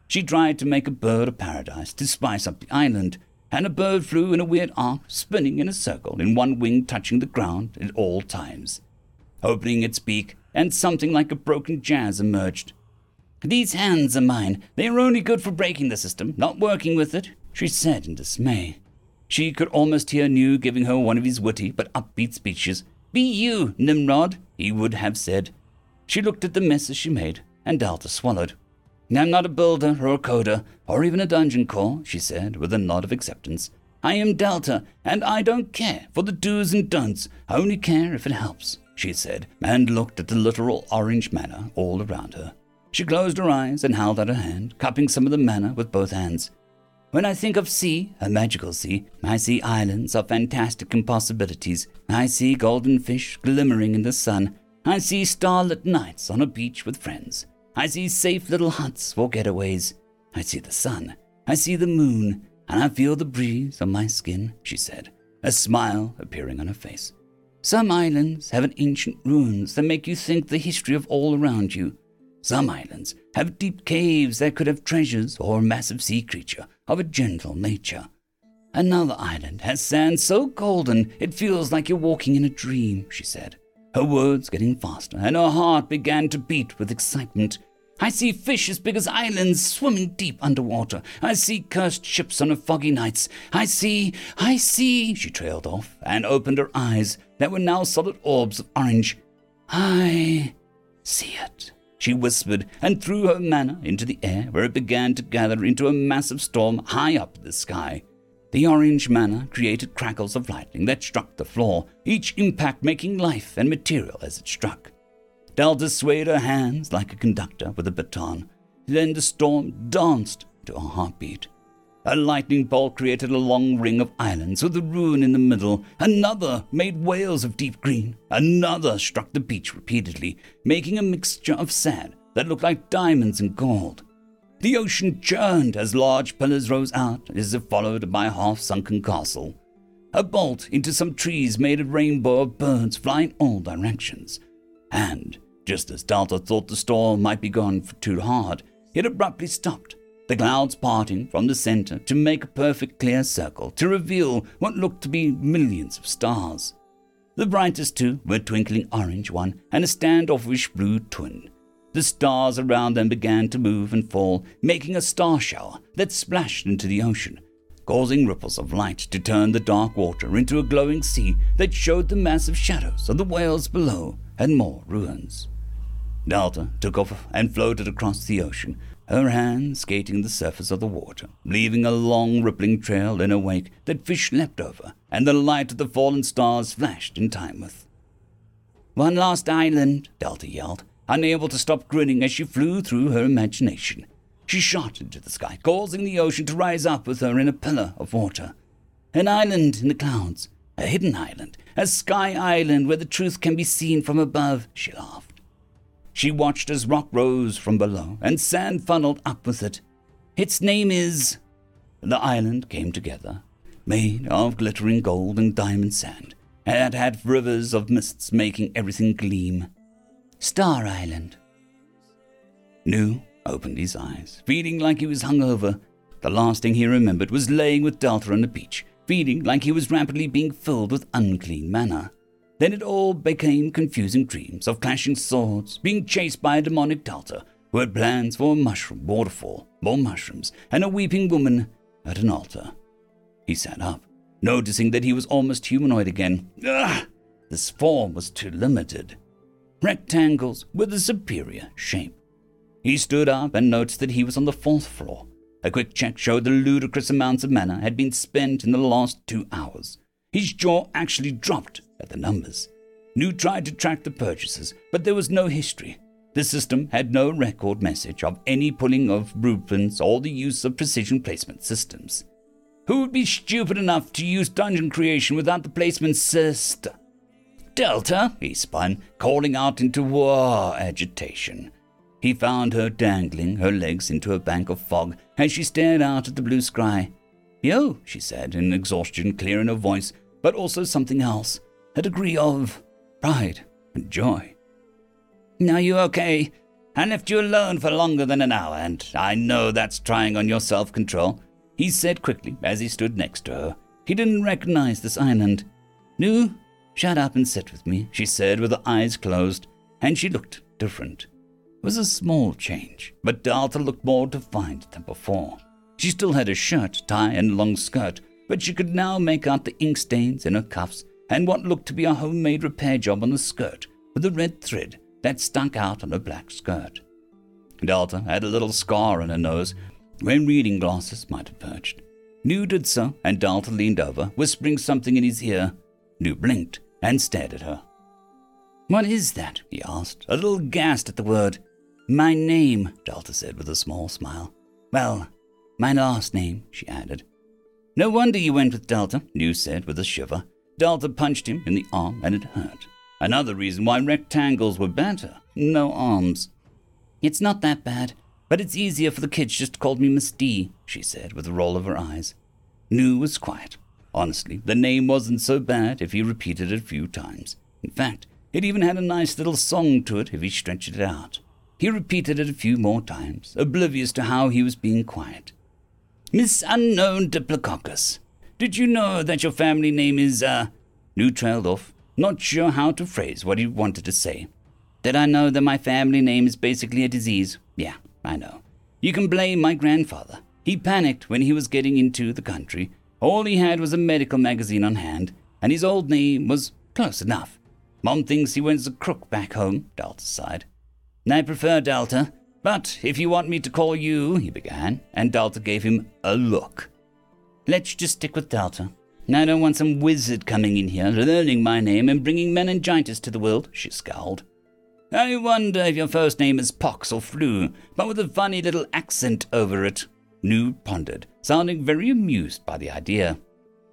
She tried to make a bird of paradise to spice up the island, and a bird flew in a weird arc, spinning in a circle, in one wing touching the ground at all times. Opening its beak, and something like a broken jazz emerged. These hands are mine. They are only good for breaking the system, not working with it, she said in dismay. She could almost hear Nu giving her one of his witty but upbeat speeches. Be you, Nimrod, he would have said. She looked at the messes she made, and Delta swallowed. I'm not a builder or a coder or even a dungeon core, she said with a nod of acceptance. I am Delta, and I don't care for the do's and don'ts. I only care if it helps, she said, and looked at the literal orange mana all around her. She closed her eyes and held out her hand, cupping some of the mana with both hands. When I think of sea, a magical sea, I see islands of fantastic impossibilities. I see golden fish glimmering in the sun. I see starlit nights on a beach with friends. I see safe little huts for getaways. I see the sun. I see the moon. And I feel the breeze on my skin, she said, a smile appearing on her face. Some islands have ancient ruins that make you think the history of all around you. Some islands have deep caves that could have treasures or a massive sea creature of a gentle nature. Another island has sand so golden it feels like you're walking in a dream, she said her words getting faster, and her heart began to beat with excitement. I see fish as big as islands swimming deep underwater. I see cursed ships on foggy nights. I see, I see, she trailed off and opened her eyes that were now solid orbs of orange. I see it, she whispered and threw her mana into the air where it began to gather into a massive storm high up the sky. The orange mana created crackles of lightning that struck the floor, each impact making life and material as it struck. Delta swayed her hands like a conductor with a baton. Then the storm danced to a heartbeat. A lightning bolt created a long ring of islands with a ruin in the middle. Another made whales of deep green. Another struck the beach repeatedly, making a mixture of sand that looked like diamonds and gold. The ocean churned as large pillars rose out, as if followed by a half sunken castle. A bolt into some trees made a rainbow of birds flying all directions. And, just as Delta thought the storm might be gone too hard, it abruptly stopped, the clouds parting from the center to make a perfect clear circle to reveal what looked to be millions of stars. The brightest two were a twinkling orange one and a standoffish blue twin, the stars around them began to move and fall, making a star shower that splashed into the ocean, causing ripples of light to turn the dark water into a glowing sea that showed the massive shadows of the whales below and more ruins. Delta took off and floated across the ocean, her hands skating the surface of the water, leaving a long rippling trail in her wake that fish leapt over, and the light of the fallen stars flashed in time with. One last island, Delta yelled, unable to stop grinning as she flew through her imagination. She shot into the sky, causing the ocean to rise up with her in a pillar of water. An island in the clouds. A hidden island. A sky island where the truth can be seen from above, she laughed. She watched as rock rose from below and sand funneled up with it. Its name is. The island came together, made of glittering gold and diamond sand, and had rivers of mists making everything gleam. Star Island. Nu opened his eyes, feeling like he was hungover. The last thing he remembered was laying with Delta on the beach, feeling like he was rapidly being filled with unclean mana. Then it all became confusing dreams of clashing swords, being chased by a demonic Delta who had plans for a mushroom waterfall, more mushrooms, and a weeping woman at an altar. He sat up, noticing that he was almost humanoid again. Ah! Ugh! This form was too limited. Rectangles were the superior shape. He stood up and noticed that he was on the fourth floor. A quick check showed the ludicrous amounts of mana had been spent in the last two hours. His jaw actually dropped at the numbers. Nu tried to track the purchases, but there was no history. The system had no record message of any pulling of blueprints or the use of precision placement systems. Who would be stupid enough to use dungeon creation without the placement system? Delta, he spun, calling out into war agitation. He found her dangling her legs into a bank of fog as she stared out at the blue sky. Yo, she said, in exhaustion clear in her voice, but also something else a degree of pride and joy. Are you okay? I left you alone for longer than an hour, and I know that's trying on your self control, he said quickly as he stood next to her. He didn't recognize this island. No, shut up and sit with me, she said with her eyes closed, and she looked different. Was a small change, but Delta looked more defined than before. She still had a shirt, tie, and long skirt, but she could now make out the ink stains in her cuffs and what looked to be a homemade repair job on the skirt with a red thread that stuck out on her black skirt. Delta had a little scar on her nose where reading glasses might have perched. Nu did so, and Delta leaned over, whispering something in his ear. Nu blinked and stared at her. What is that? he asked, a little gassed at the word. My name, Delta said with a small smile. Well, my last name, she added. No wonder you went with Delta, Nu said with a shiver. Delta punched him in the arm and it hurt. Another reason why rectangles were better. No arms. It's not that bad, but it's easier for the kids just to call me Miss D, she said with a roll of her eyes. Nu was quiet. Honestly, the name wasn't so bad if he repeated it a few times. In fact, it even had a nice little song to it if he stretched it out. He repeated it a few more times, oblivious to how he was being quiet. Miss Unknown Diplococcus, did you know that your family name is, uh... Nu trailed off, not sure how to phrase what he wanted to say. Did I know that my family name is basically a disease? Yeah, I know. You can blame my grandfather. He panicked when he was getting into the country. All he had was a medical magazine on hand, and his old name was close enough. Mom thinks he went as a crook back home, Delta sighed. I prefer Delta, but if you want me to call you, he began, and Delta gave him a look. Let's just stick with Delta. I don't want some wizard coming in here, learning my name and bringing meningitis to the world, she scowled. I wonder if your first name is Pox or Flu, but with a funny little accent over it. Nu pondered, sounding very amused by the idea.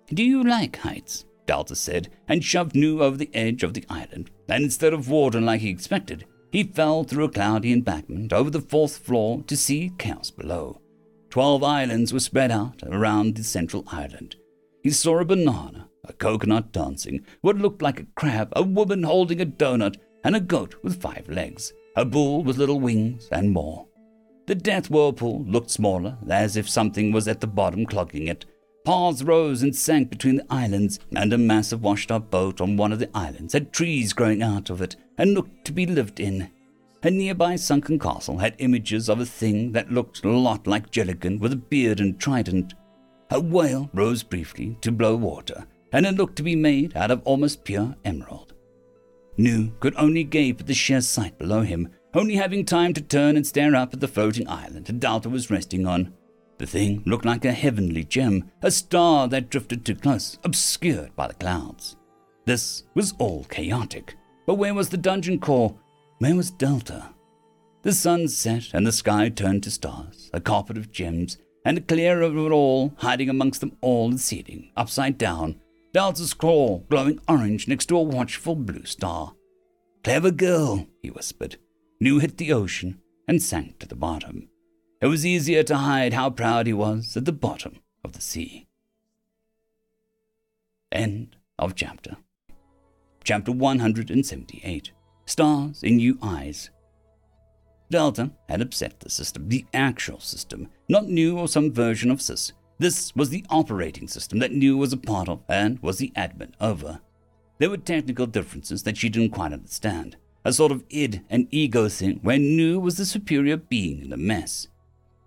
Do you like heights? Delta said, and shoved Nu over the edge of the island. And instead of water like he expected, he fell through a cloudy embankment over the fourth floor to see chaos below. Twelve islands were spread out around the central island. He saw a banana, a coconut dancing, what looked like a crab, a woman holding a donut, and a goat with five legs, a bull with little wings, and more. The death whirlpool looked smaller, as if something was at the bottom clogging it, Paths rose and sank between the islands, and a massive washed up boat on one of the islands had trees growing out of it and looked to be lived in. A nearby sunken castle had images of a thing that looked a lot like Jelligan with a beard and trident. A whale rose briefly to blow water, and it looked to be made out of almost pure emerald. Nu could only gape at the sheer sight below him, only having time to turn and stare up at the floating island Delta was resting on. The thing looked like a heavenly gem, a star that drifted too close, obscured by the clouds. This was all chaotic. But where was the dungeon core? Where was Delta? The sun set and the sky turned to stars, a carpet of gems, and clear it all, hiding amongst them all and seating, upside down, Delta's claw glowing orange next to a watchful blue star. Clever girl, he whispered. Nu hit the ocean and sank to the bottom. It was easier to hide how proud he was at the bottom of the sea. End of chapter. Chapter 178 Stars in New Eyes. Delta had upset the system, the actual system, not new or some version of SYS. This was the operating system that Nu was a part of and was the admin over. There were technical differences that she didn't quite understand, a sort of id and ego thing where Nu was the superior being in the mess.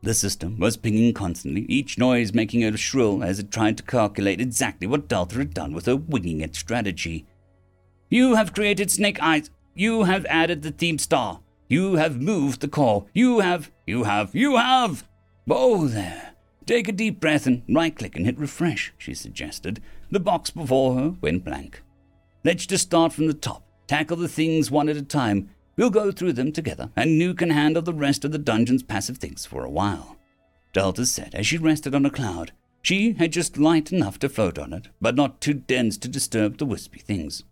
The system was pinging constantly, each noise making it shrill as it tried to calculate exactly what Delta had done with her winging it strategy. You have created Snake Eyes. You have added the theme star. You have moved the call. You have, you have, you have. Oh, there. Take a deep breath and right click and hit refresh, she suggested. The box before her went blank. Let's just start from the top. Tackle the things one at a time. We'll go through them together, and Nu can handle the rest of the dungeon's passive things for a while. Delta said as she rested on a cloud. She had just light enough to float on it, but not too dense to disturb the wispy things.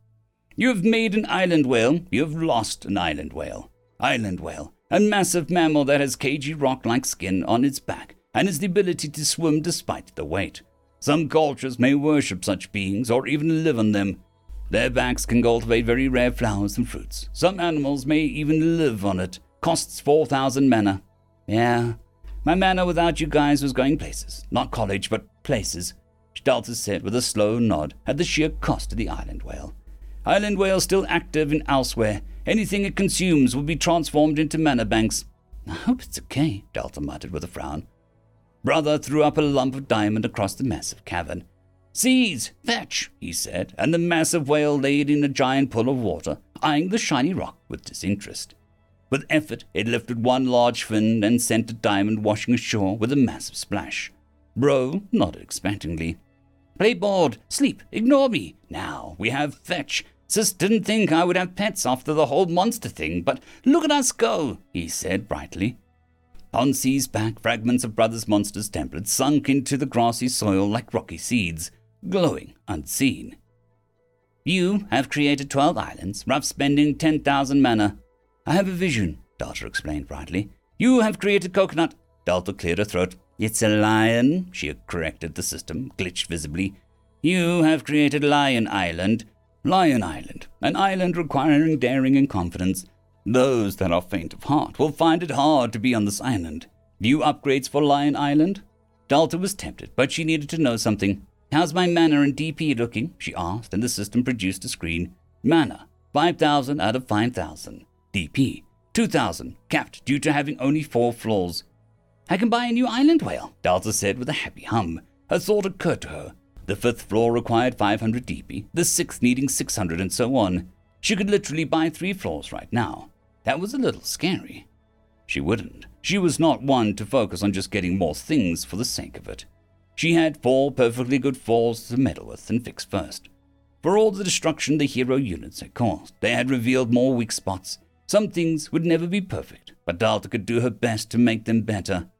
You have made an island whale. You have lost an island whale. Island whale, a massive mammal that has cagey rock like skin on its back and has the ability to swim despite the weight. Some cultures may worship such beings or even live on them. Their backs can cultivate very rare flowers and fruits. Some animals may even live on it. Costs 4,000 mana. Yeah, my mana without you guys was going places. Not college, but places. Stalter said with a slow nod at the sheer cost of the island whale. Island whale still active in elsewhere, Anything it consumes will be transformed into mana banks. I hope it's okay, Delta muttered with a frown. Brother threw up a lump of diamond across the massive cavern. Seize! Fetch! he said, and the massive whale laid in a giant pool of water, eyeing the shiny rock with disinterest. With effort, it lifted one large fin and sent the diamond washing ashore with a massive splash. Bro nodded expectantly. Play board, sleep, ignore me. Now we have fetch. Sis didn't think I would have pets after the whole monster thing, but look at us go, he said brightly. On C's back, fragments of Brothers Monsters template sunk into the grassy soil like rocky seeds, glowing unseen. You have created 12 islands, rough spending 10,000 mana. I have a vision, Delta explained brightly. You have created coconut. Delta cleared her throat. It's a lion, she corrected the system, glitched visibly. You have created Lion Island. Lion Island, an island requiring daring and confidence. Those that are faint of heart will find it hard to be on this island. New upgrades for Lion Island? Delta was tempted, but she needed to know something. How's my mana and DP looking? she asked, and the system produced a screen. Mana, 5,000 out of 5,000. DP, 2,000, capped due to having only four floors. I can buy a new island whale, Delta said with a happy hum. A thought occurred to her. The fifth floor required 500 DP, the sixth needing 600, and so on. She could literally buy three floors right now. That was a little scary. She wouldn't. She was not one to focus on just getting more things for the sake of it. She had four perfectly good floors to meddle with and fix first. For all the destruction the hero units had caused, they had revealed more weak spots. Some things would never be perfect, but Delta could do her best to make them better.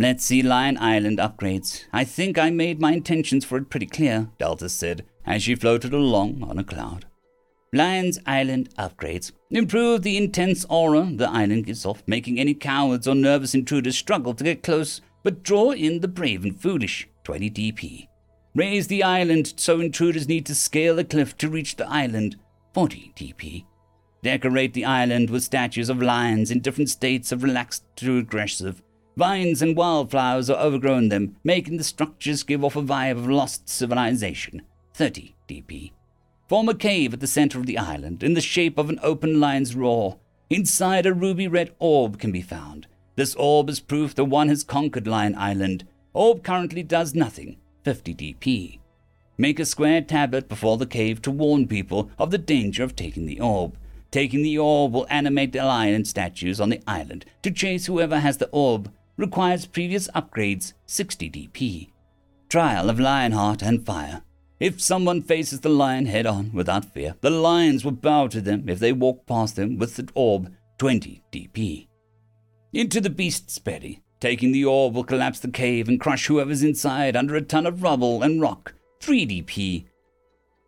Let's see Lion Island upgrades. I think I made my intentions for it pretty clear, Delta said as she floated along on a cloud. Lion's Island upgrades. Improve the intense aura the island gives off, making any cowards or nervous intruders struggle to get close, but draw in the brave and foolish. 20 DP. Raise the island so intruders need to scale the cliff to reach the island. 40 DP. Decorate the island with statues of lions in different states of relaxed to aggressive. Vines and wildflowers are overgrown them, making the structures give off a vibe of lost civilization. 30 dp. Form a cave at the center of the island in the shape of an open lion's roar. Inside, a ruby red orb can be found. This orb is proof that one has conquered Lion Island. Orb currently does nothing. 50 dp. Make a square tablet before the cave to warn people of the danger of taking the orb. Taking the orb will animate the lion statues on the island to chase whoever has the orb requires previous upgrades 60 DP. Trial of Lionheart and Fire. If someone faces the lion head on without fear, the lions will bow to them if they walk past them with the orb 20 DP. Into the beast's belly. Taking the orb will collapse the cave and crush whoever's inside under a ton of rubble and rock. 3DP.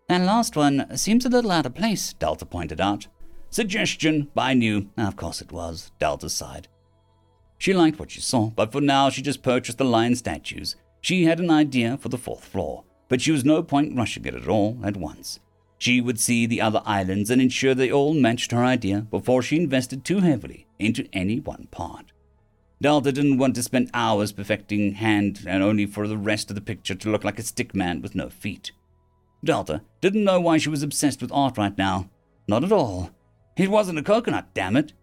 That last one seems a little out of place, Delta pointed out. Suggestion, by Nu. Of course it was, Delta sighed. She liked what she saw, but for now she just purchased the lion statues. She had an idea for the fourth floor, but she was no point rushing it at all at once. She would see the other islands and ensure they all matched her idea before she invested too heavily into any one part. Delta didn't want to spend hours perfecting hand and only for the rest of the picture to look like a stick man with no feet. Delta didn't know why she was obsessed with art right now. Not at all. It wasn't a coconut, damn it.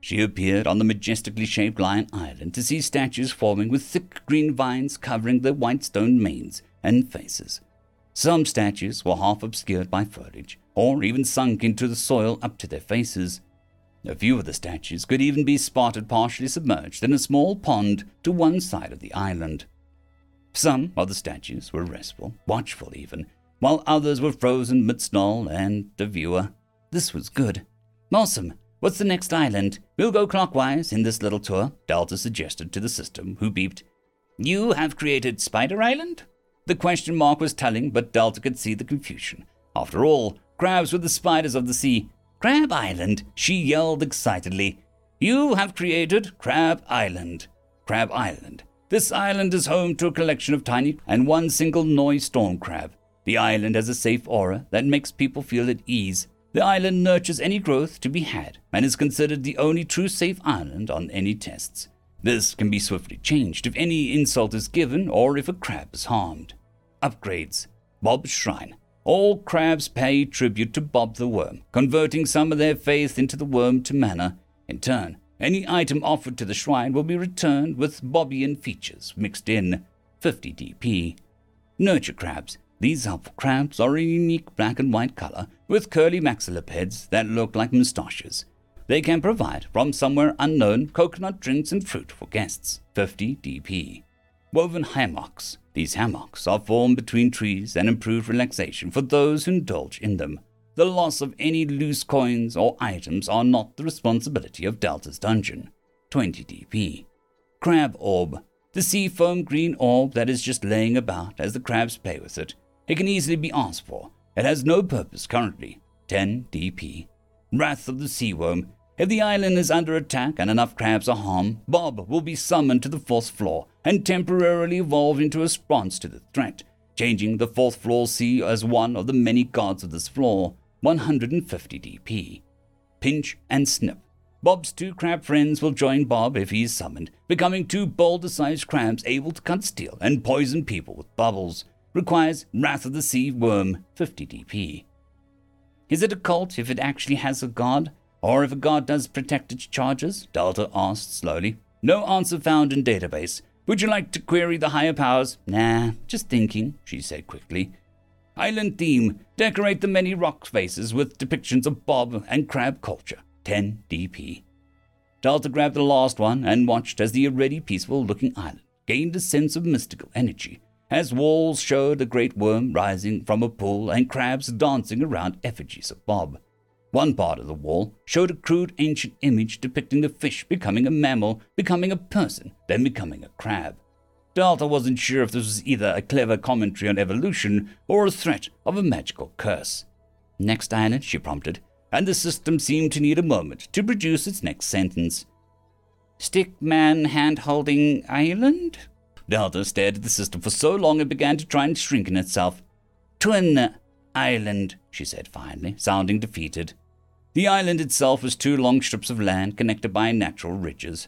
She appeared on the majestically shaped Lion Island to see statues forming with thick green vines covering their white stone manes and faces. Some statues were half obscured by foliage, or even sunk into the soil up to their faces. A few of the statues could even be spotted partially submerged in a small pond to one side of the island. Some of the statues were restful, watchful even, while others were frozen midst Null and the viewer. This was good. Awesome. What's the next island? We'll go clockwise in this little tour, Delta suggested to the system, who beeped. You have created Spider Island? The question mark was telling, but Delta could see the confusion. After all, crabs were the spiders of the sea. Crab Island, she yelled excitedly. You have created Crab Island. Crab Island. This island is home to a collection of tiny and one single noise storm crab. The island has a safe aura that makes people feel at ease. The island nurtures any growth to be had and is considered the only true safe island on any tests. This can be swiftly changed if any insult is given or if a crab is harmed. Upgrades. Bob's Shrine. All crabs pay tribute to Bob the Worm, converting some of their faith into the worm to mana. In turn, any item offered to the shrine will be returned with Bobbian features mixed in 50 DP. Nurture crabs. These crabs are a unique black and white color with curly maxillipeds that look like moustaches. They can provide, from somewhere unknown, coconut drinks and fruit for guests. 50 DP. Woven hammocks. These hammocks are formed between trees and improve relaxation for those who indulge in them. The loss of any loose coins or items are not the responsibility of Delta's dungeon. 20 DP. Crab Orb. The sea foam green orb that is just laying about as the crabs play with it. It can easily be asked for. It has no purpose currently. 10 DP. Wrath of the Sea Worm. If the island is under attack and enough crabs are harmed, Bob will be summoned to the fourth floor and temporarily evolve into a response to the threat, changing the fourth floor sea as one of the many gods of this floor, 150 DP. Pinch and Snip. Bob's two crab friends will join Bob if he is summoned, becoming two boulder sized crabs able to cut steel and poison people with bubbles. Requires Wrath of the Sea Worm, 50 DP. Is it a cult if it actually has a god? Or if a god does protect its charges? Delta asked slowly. No answer found in database. Would you like to query the higher powers? Nah, just thinking, she said quickly. Island theme. Decorate the many rock faces with depictions of bob and crab culture. 10 DP. Delta grabbed the last one and watched as the already peaceful looking island gained a sense of mystical energy, as walls showed a great worm rising from a pool and crabs dancing around effigies of Bob. One part of the wall showed a crude ancient image depicting the fish becoming a mammal, becoming a person, then becoming a crab. Delta wasn't sure if this was either a clever commentary on evolution or a threat of a magical curse. Next island, she prompted, and the system seemed to need a moment to produce its next sentence. Stick man hand holding island? Delta stared at the system for so long it began to try and shrink in itself. Twin island, she said finally, sounding defeated. The island itself was two long strips of land connected by natural ridges.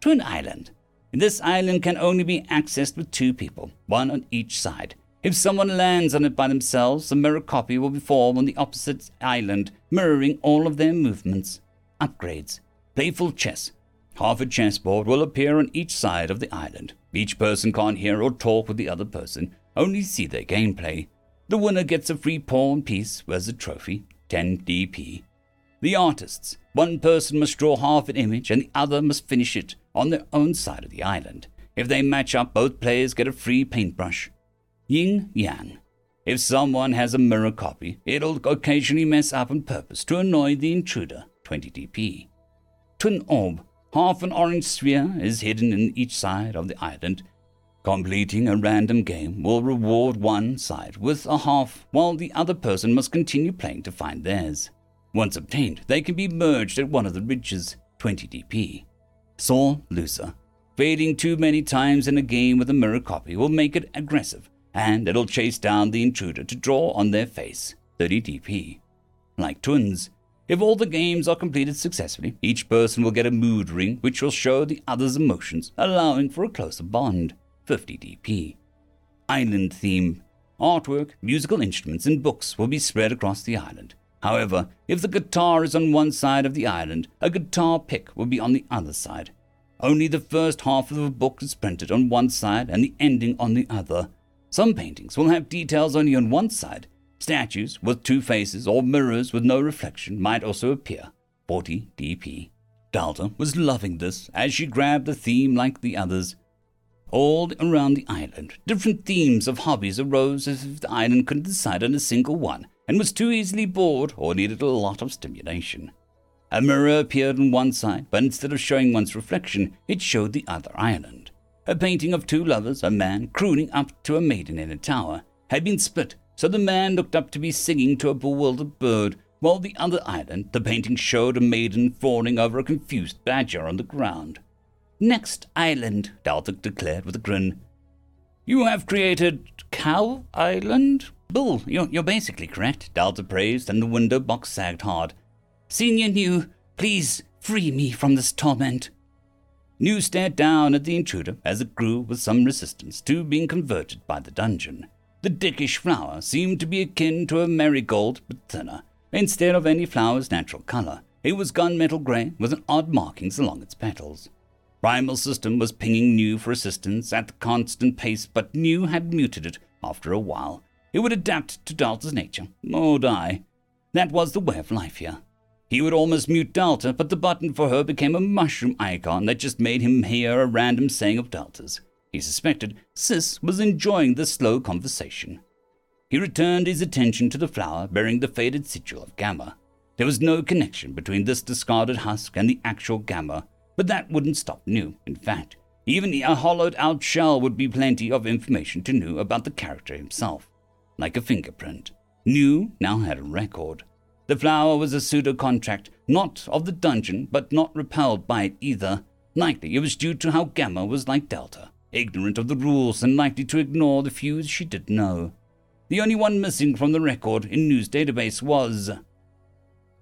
Twin Island. This island can only be accessed with two people, one on each side. If someone lands on it by themselves, a mirror copy will be formed on the opposite island, mirroring all of their movements. Upgrades. Playful chess. Half a chessboard will appear on each side of the island. Each person can't hear or talk with the other person, only see their gameplay. The winner gets a free pawn piece as a trophy, 10 DP. The artists. One person must draw half an image and the other must finish it on their own side of the island. If they match up, both players get a free paintbrush. Yin Yang. If someone has a mirror copy, it'll occasionally mess up on purpose to annoy the intruder. 20 DP. Twin Orb. Half an orange sphere is hidden in each side of the island. Completing a random game will reward one side with a half, while the other person must continue playing to find theirs. Once obtained, they can be merged at one of the ridges, 20 dp. Saw loser. Failing too many times in a game with a mirror copy will make it aggressive, and it'll chase down the intruder to draw on their face, 30 dp. Like twins, if all the games are completed successfully, each person will get a mood ring which will show the other's emotions, allowing for a closer bond. 50 dp. Island theme. Artwork, musical instruments, and books will be spread across the island. However, if the guitar is on one side of the island, a guitar pick will be on the other side. Only the first half of a book is printed on one side and the ending on the other. Some paintings will have details only on one side, Statues with two faces or mirrors with no reflection might also appear. 40 dp. Delta was loving this as she grabbed the theme like the others. All around the island, different themes of hobbies arose as if the island couldn't decide on a single one and was too easily bored or needed a lot of stimulation. A mirror appeared on one side, but instead of showing one's reflection, it showed the other island. A painting of two lovers, a man crooning up to a maiden in a tower, had been split so the man looked up to be singing to a bewildered bird, while the other island, the painting showed a maiden fawning over a confused badger on the ground. Next island, Delta declared with a grin. You have created Cow Island? Bull, you're, you're basically correct, Delta praised, and the window box sagged hard. Senior Nu, please free me from this torment. Nu stared down at the intruder as it grew with some resistance to being converted by the dungeon. The dickish flower seemed to be akin to a marigold, but thinner. Instead of any flower's natural color, it was gunmetal gray with an odd markings along its petals. Primal System was pinging Nu for assistance at the constant pace, but Nu had muted it after a while. It would adapt to Delta's nature, or die. That was the way of life here. He would almost mute Delta, but the button for her became a mushroom icon that just made him hear a random saying of Delta's. He suspected Sis was enjoying the slow conversation. He returned his attention to the flower bearing the faded sigil of Gamma. There was no connection between this discarded husk and the actual Gamma, but that wouldn't stop Nu. In fact, even a hollowed out shell would be plenty of information to Nu about the character himself. Like a fingerprint, Nu now had a record. The flower was a pseudo contract, not of the dungeon, but not repelled by it either. Likely it was due to how Gamma was like Delta ignorant of the rules and likely to ignore the few she did know. The only one missing from the record in Nu's database was.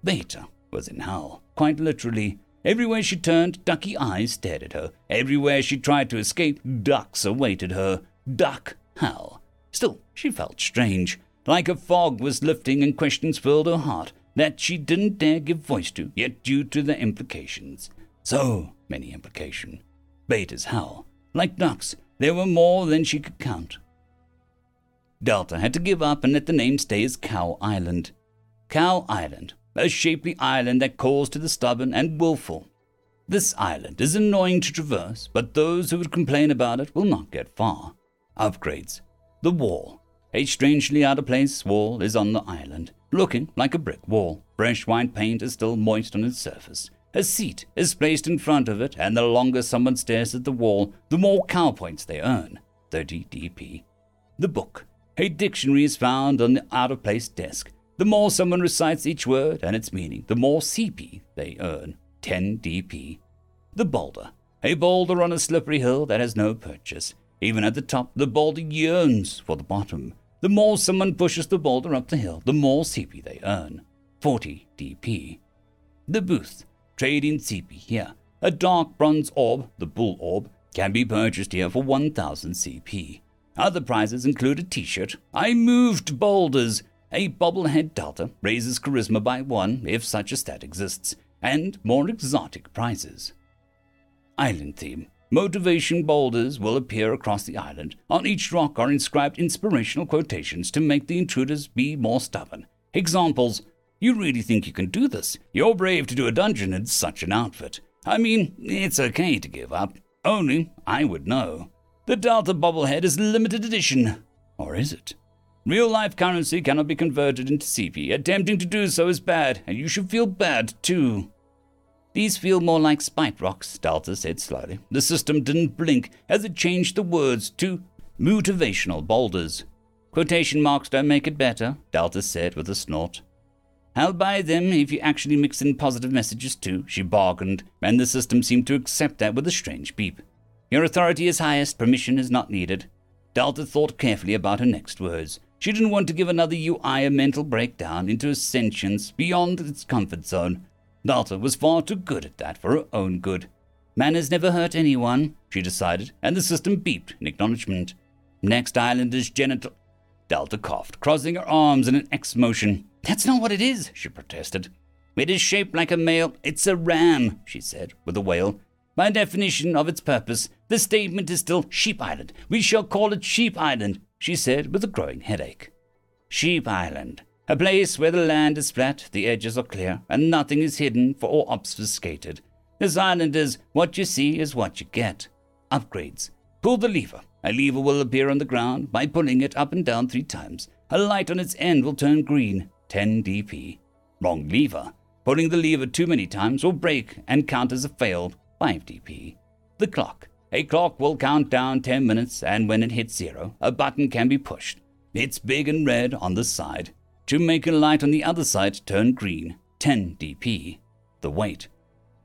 Beta was in hell, quite literally. Everywhere she turned, ducky eyes stared at her. Everywhere she tried to escape, ducks awaited her. Duck hell. Still, she felt strange, like a fog was lifting and questions filled her heart that she didn't dare give voice to, yet due to the implications. So many implications. Beta's hell like ducks, there were more than she could count. Delta had to give up and let the name stay as Cow Island. Cow Island, a shapely island that calls to the stubborn and willful. This island is annoying to traverse, but those who would complain about it will not get far. Upgrades. The wall. A strangely out of place wall is on the island, looking like a brick wall. Fresh white paint is still moist on its surface. A seat is placed in front of it, and the longer someone stares at the wall, the more cow points they earn 30 dp. The book. A dictionary is found on the out of place desk. The more someone recites each word and its meaning, the more CP they earn 10 dp. The boulder. A boulder on a slippery hill that has no purchase. Even at the top, the boulder yearns for the bottom. The more someone pushes the boulder up the hill, the more CP they earn 40 dp. The booth trading CP here. A dark bronze orb, the Bull Orb, can be purchased here for 1000 CP. Other prizes include a t shirt, I moved boulders, a bobblehead delta raises charisma by one if such a stat exists, and more exotic prizes. Island theme. Motivation boulders will appear across the island. On each rock are inscribed inspirational quotations to make the intruders be more stubborn. Examples you really think you can do this? You're brave to do a dungeon in such an outfit. I mean, it's okay to give up. Only I would know. The Delta bobblehead is limited edition. Or is it? Real life currency cannot be converted into CP. Attempting to do so is bad, and you should feel bad too. These feel more like spite rocks, Delta said slowly. The system didn't blink as it changed the words to motivational boulders. Quotation marks don't make it better, Delta said with a snort. I'll buy them if you actually mix in positive messages too, she bargained, and the system seemed to accept that with a strange beep. Your authority is highest, permission is not needed. Delta thought carefully about her next words. She didn't want to give another UI a mental breakdown into a sentience beyond its comfort zone. Delta was far too good at that for her own good. Manners never hurt anyone, she decided, and the system beeped in acknowledgement. Next island is genital. Delta coughed, crossing her arms in an X motion. That's not what it is, she protested. It is shaped like a male. It's a ram, she said, with a wail. By definition of its purpose, the statement is still Sheep Island. We shall call it Sheep Island, she said with a growing headache. Sheep Island, a place where the land is flat, the edges are clear, and nothing is hidden for or obfuscated. This island is what you see is what you get. Upgrades. Pull the lever. A lever will appear on the ground by pulling it up and down three times. A light on its end will turn green. 10 DP. Wrong lever. Pulling the lever too many times will break and count as a failed 5 DP. The clock. A clock will count down 10 minutes, and when it hits zero, a button can be pushed. It's big and red on the side. To make a light on the other side turn green, 10 dp. The weight.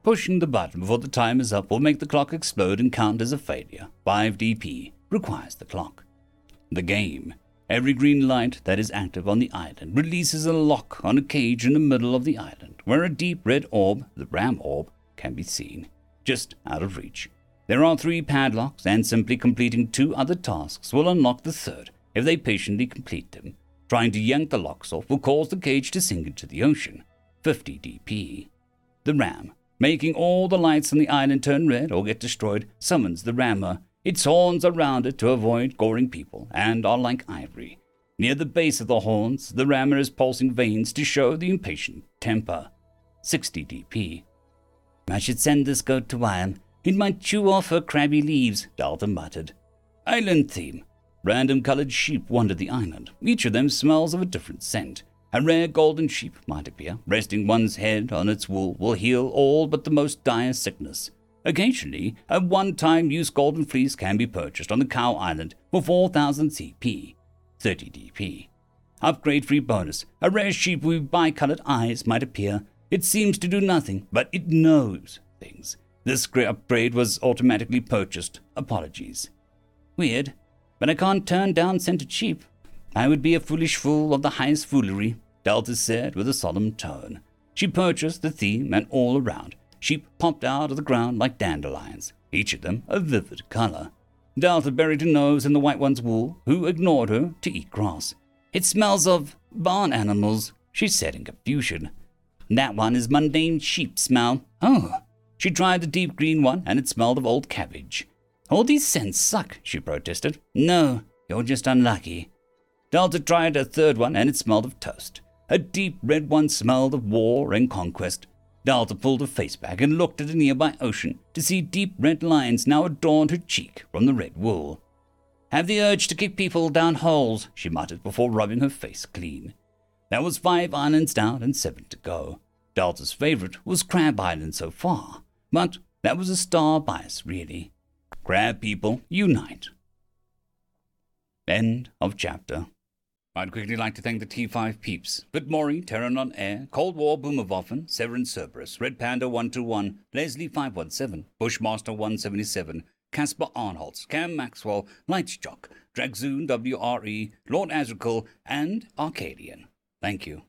Pushing the button before the time is up will make the clock explode and count as a failure, 5 dp. Requires the clock. The game. Every green light that is active on the island releases a lock on a cage in the middle of the island, where a deep red orb, the ram orb, can be seen just out of reach. There are three padlocks, and simply completing two other tasks will unlock the third if they patiently complete them. Trying to yank the locks off will cause the cage to sink into the ocean. 50 dp. The ram, making all the lights on the island turn red or get destroyed, summons the rammer. Its horns are rounded to avoid goring people and are like ivory. Near the base of the horns, the rammer is pulsing veins to show the impatient temper. 60 dp. I should send this goat to Wyam. It might chew off her crabby leaves, Delta muttered. Island theme. Random colored sheep wander the island. Each of them smells of a different scent. A rare golden sheep might appear. Resting one's head on its wool will heal all but the most dire sickness. Occasionally, a one-time use golden fleece can be purchased on the Cow Island for 4,000 CP, 30 DP. Upgrade free bonus. A rare sheep with bicolored eyes might appear. It seems to do nothing, but it knows things. This upgrade was automatically purchased. Apologies. Weird, but I can't turn down scented sheep. I would be a foolish fool of the highest foolery, Delta said with a solemn tone. She purchased the theme and all around. Sheep popped out of the ground like dandelions, each of them a vivid color. Delta buried her nose in the white one's wool, who ignored her to eat grass. It smells of barn animals, she said in confusion. That one is mundane sheep smell. Oh. She tried the deep green one, and it smelled of old cabbage. All these scents suck, she protested. No, you're just unlucky. Delta tried a third one, and it smelled of toast. A deep red one smelled of war and conquest. Delta pulled her face back and looked at a nearby ocean to see deep red lines now adorned her cheek from the red wool. Have the urge to kick people down holes, she muttered before rubbing her face clean. There was five islands down and seven to go. Delta's favorite was Crab Island so far, but that was a star bias, really. Crab people unite. End of chapter. I'd quickly like to thank the T5 peeps. Vitmori, Terran on Air, Cold War Boomerwaffen, Severin Cerberus, Red Panda 121, Leslie 517, Bushmaster 177, Caspar Arnholtz, Cam Maxwell, Lightjock, Dragzoon WRE, Lord Azrakal, and Arcadian. Thank you.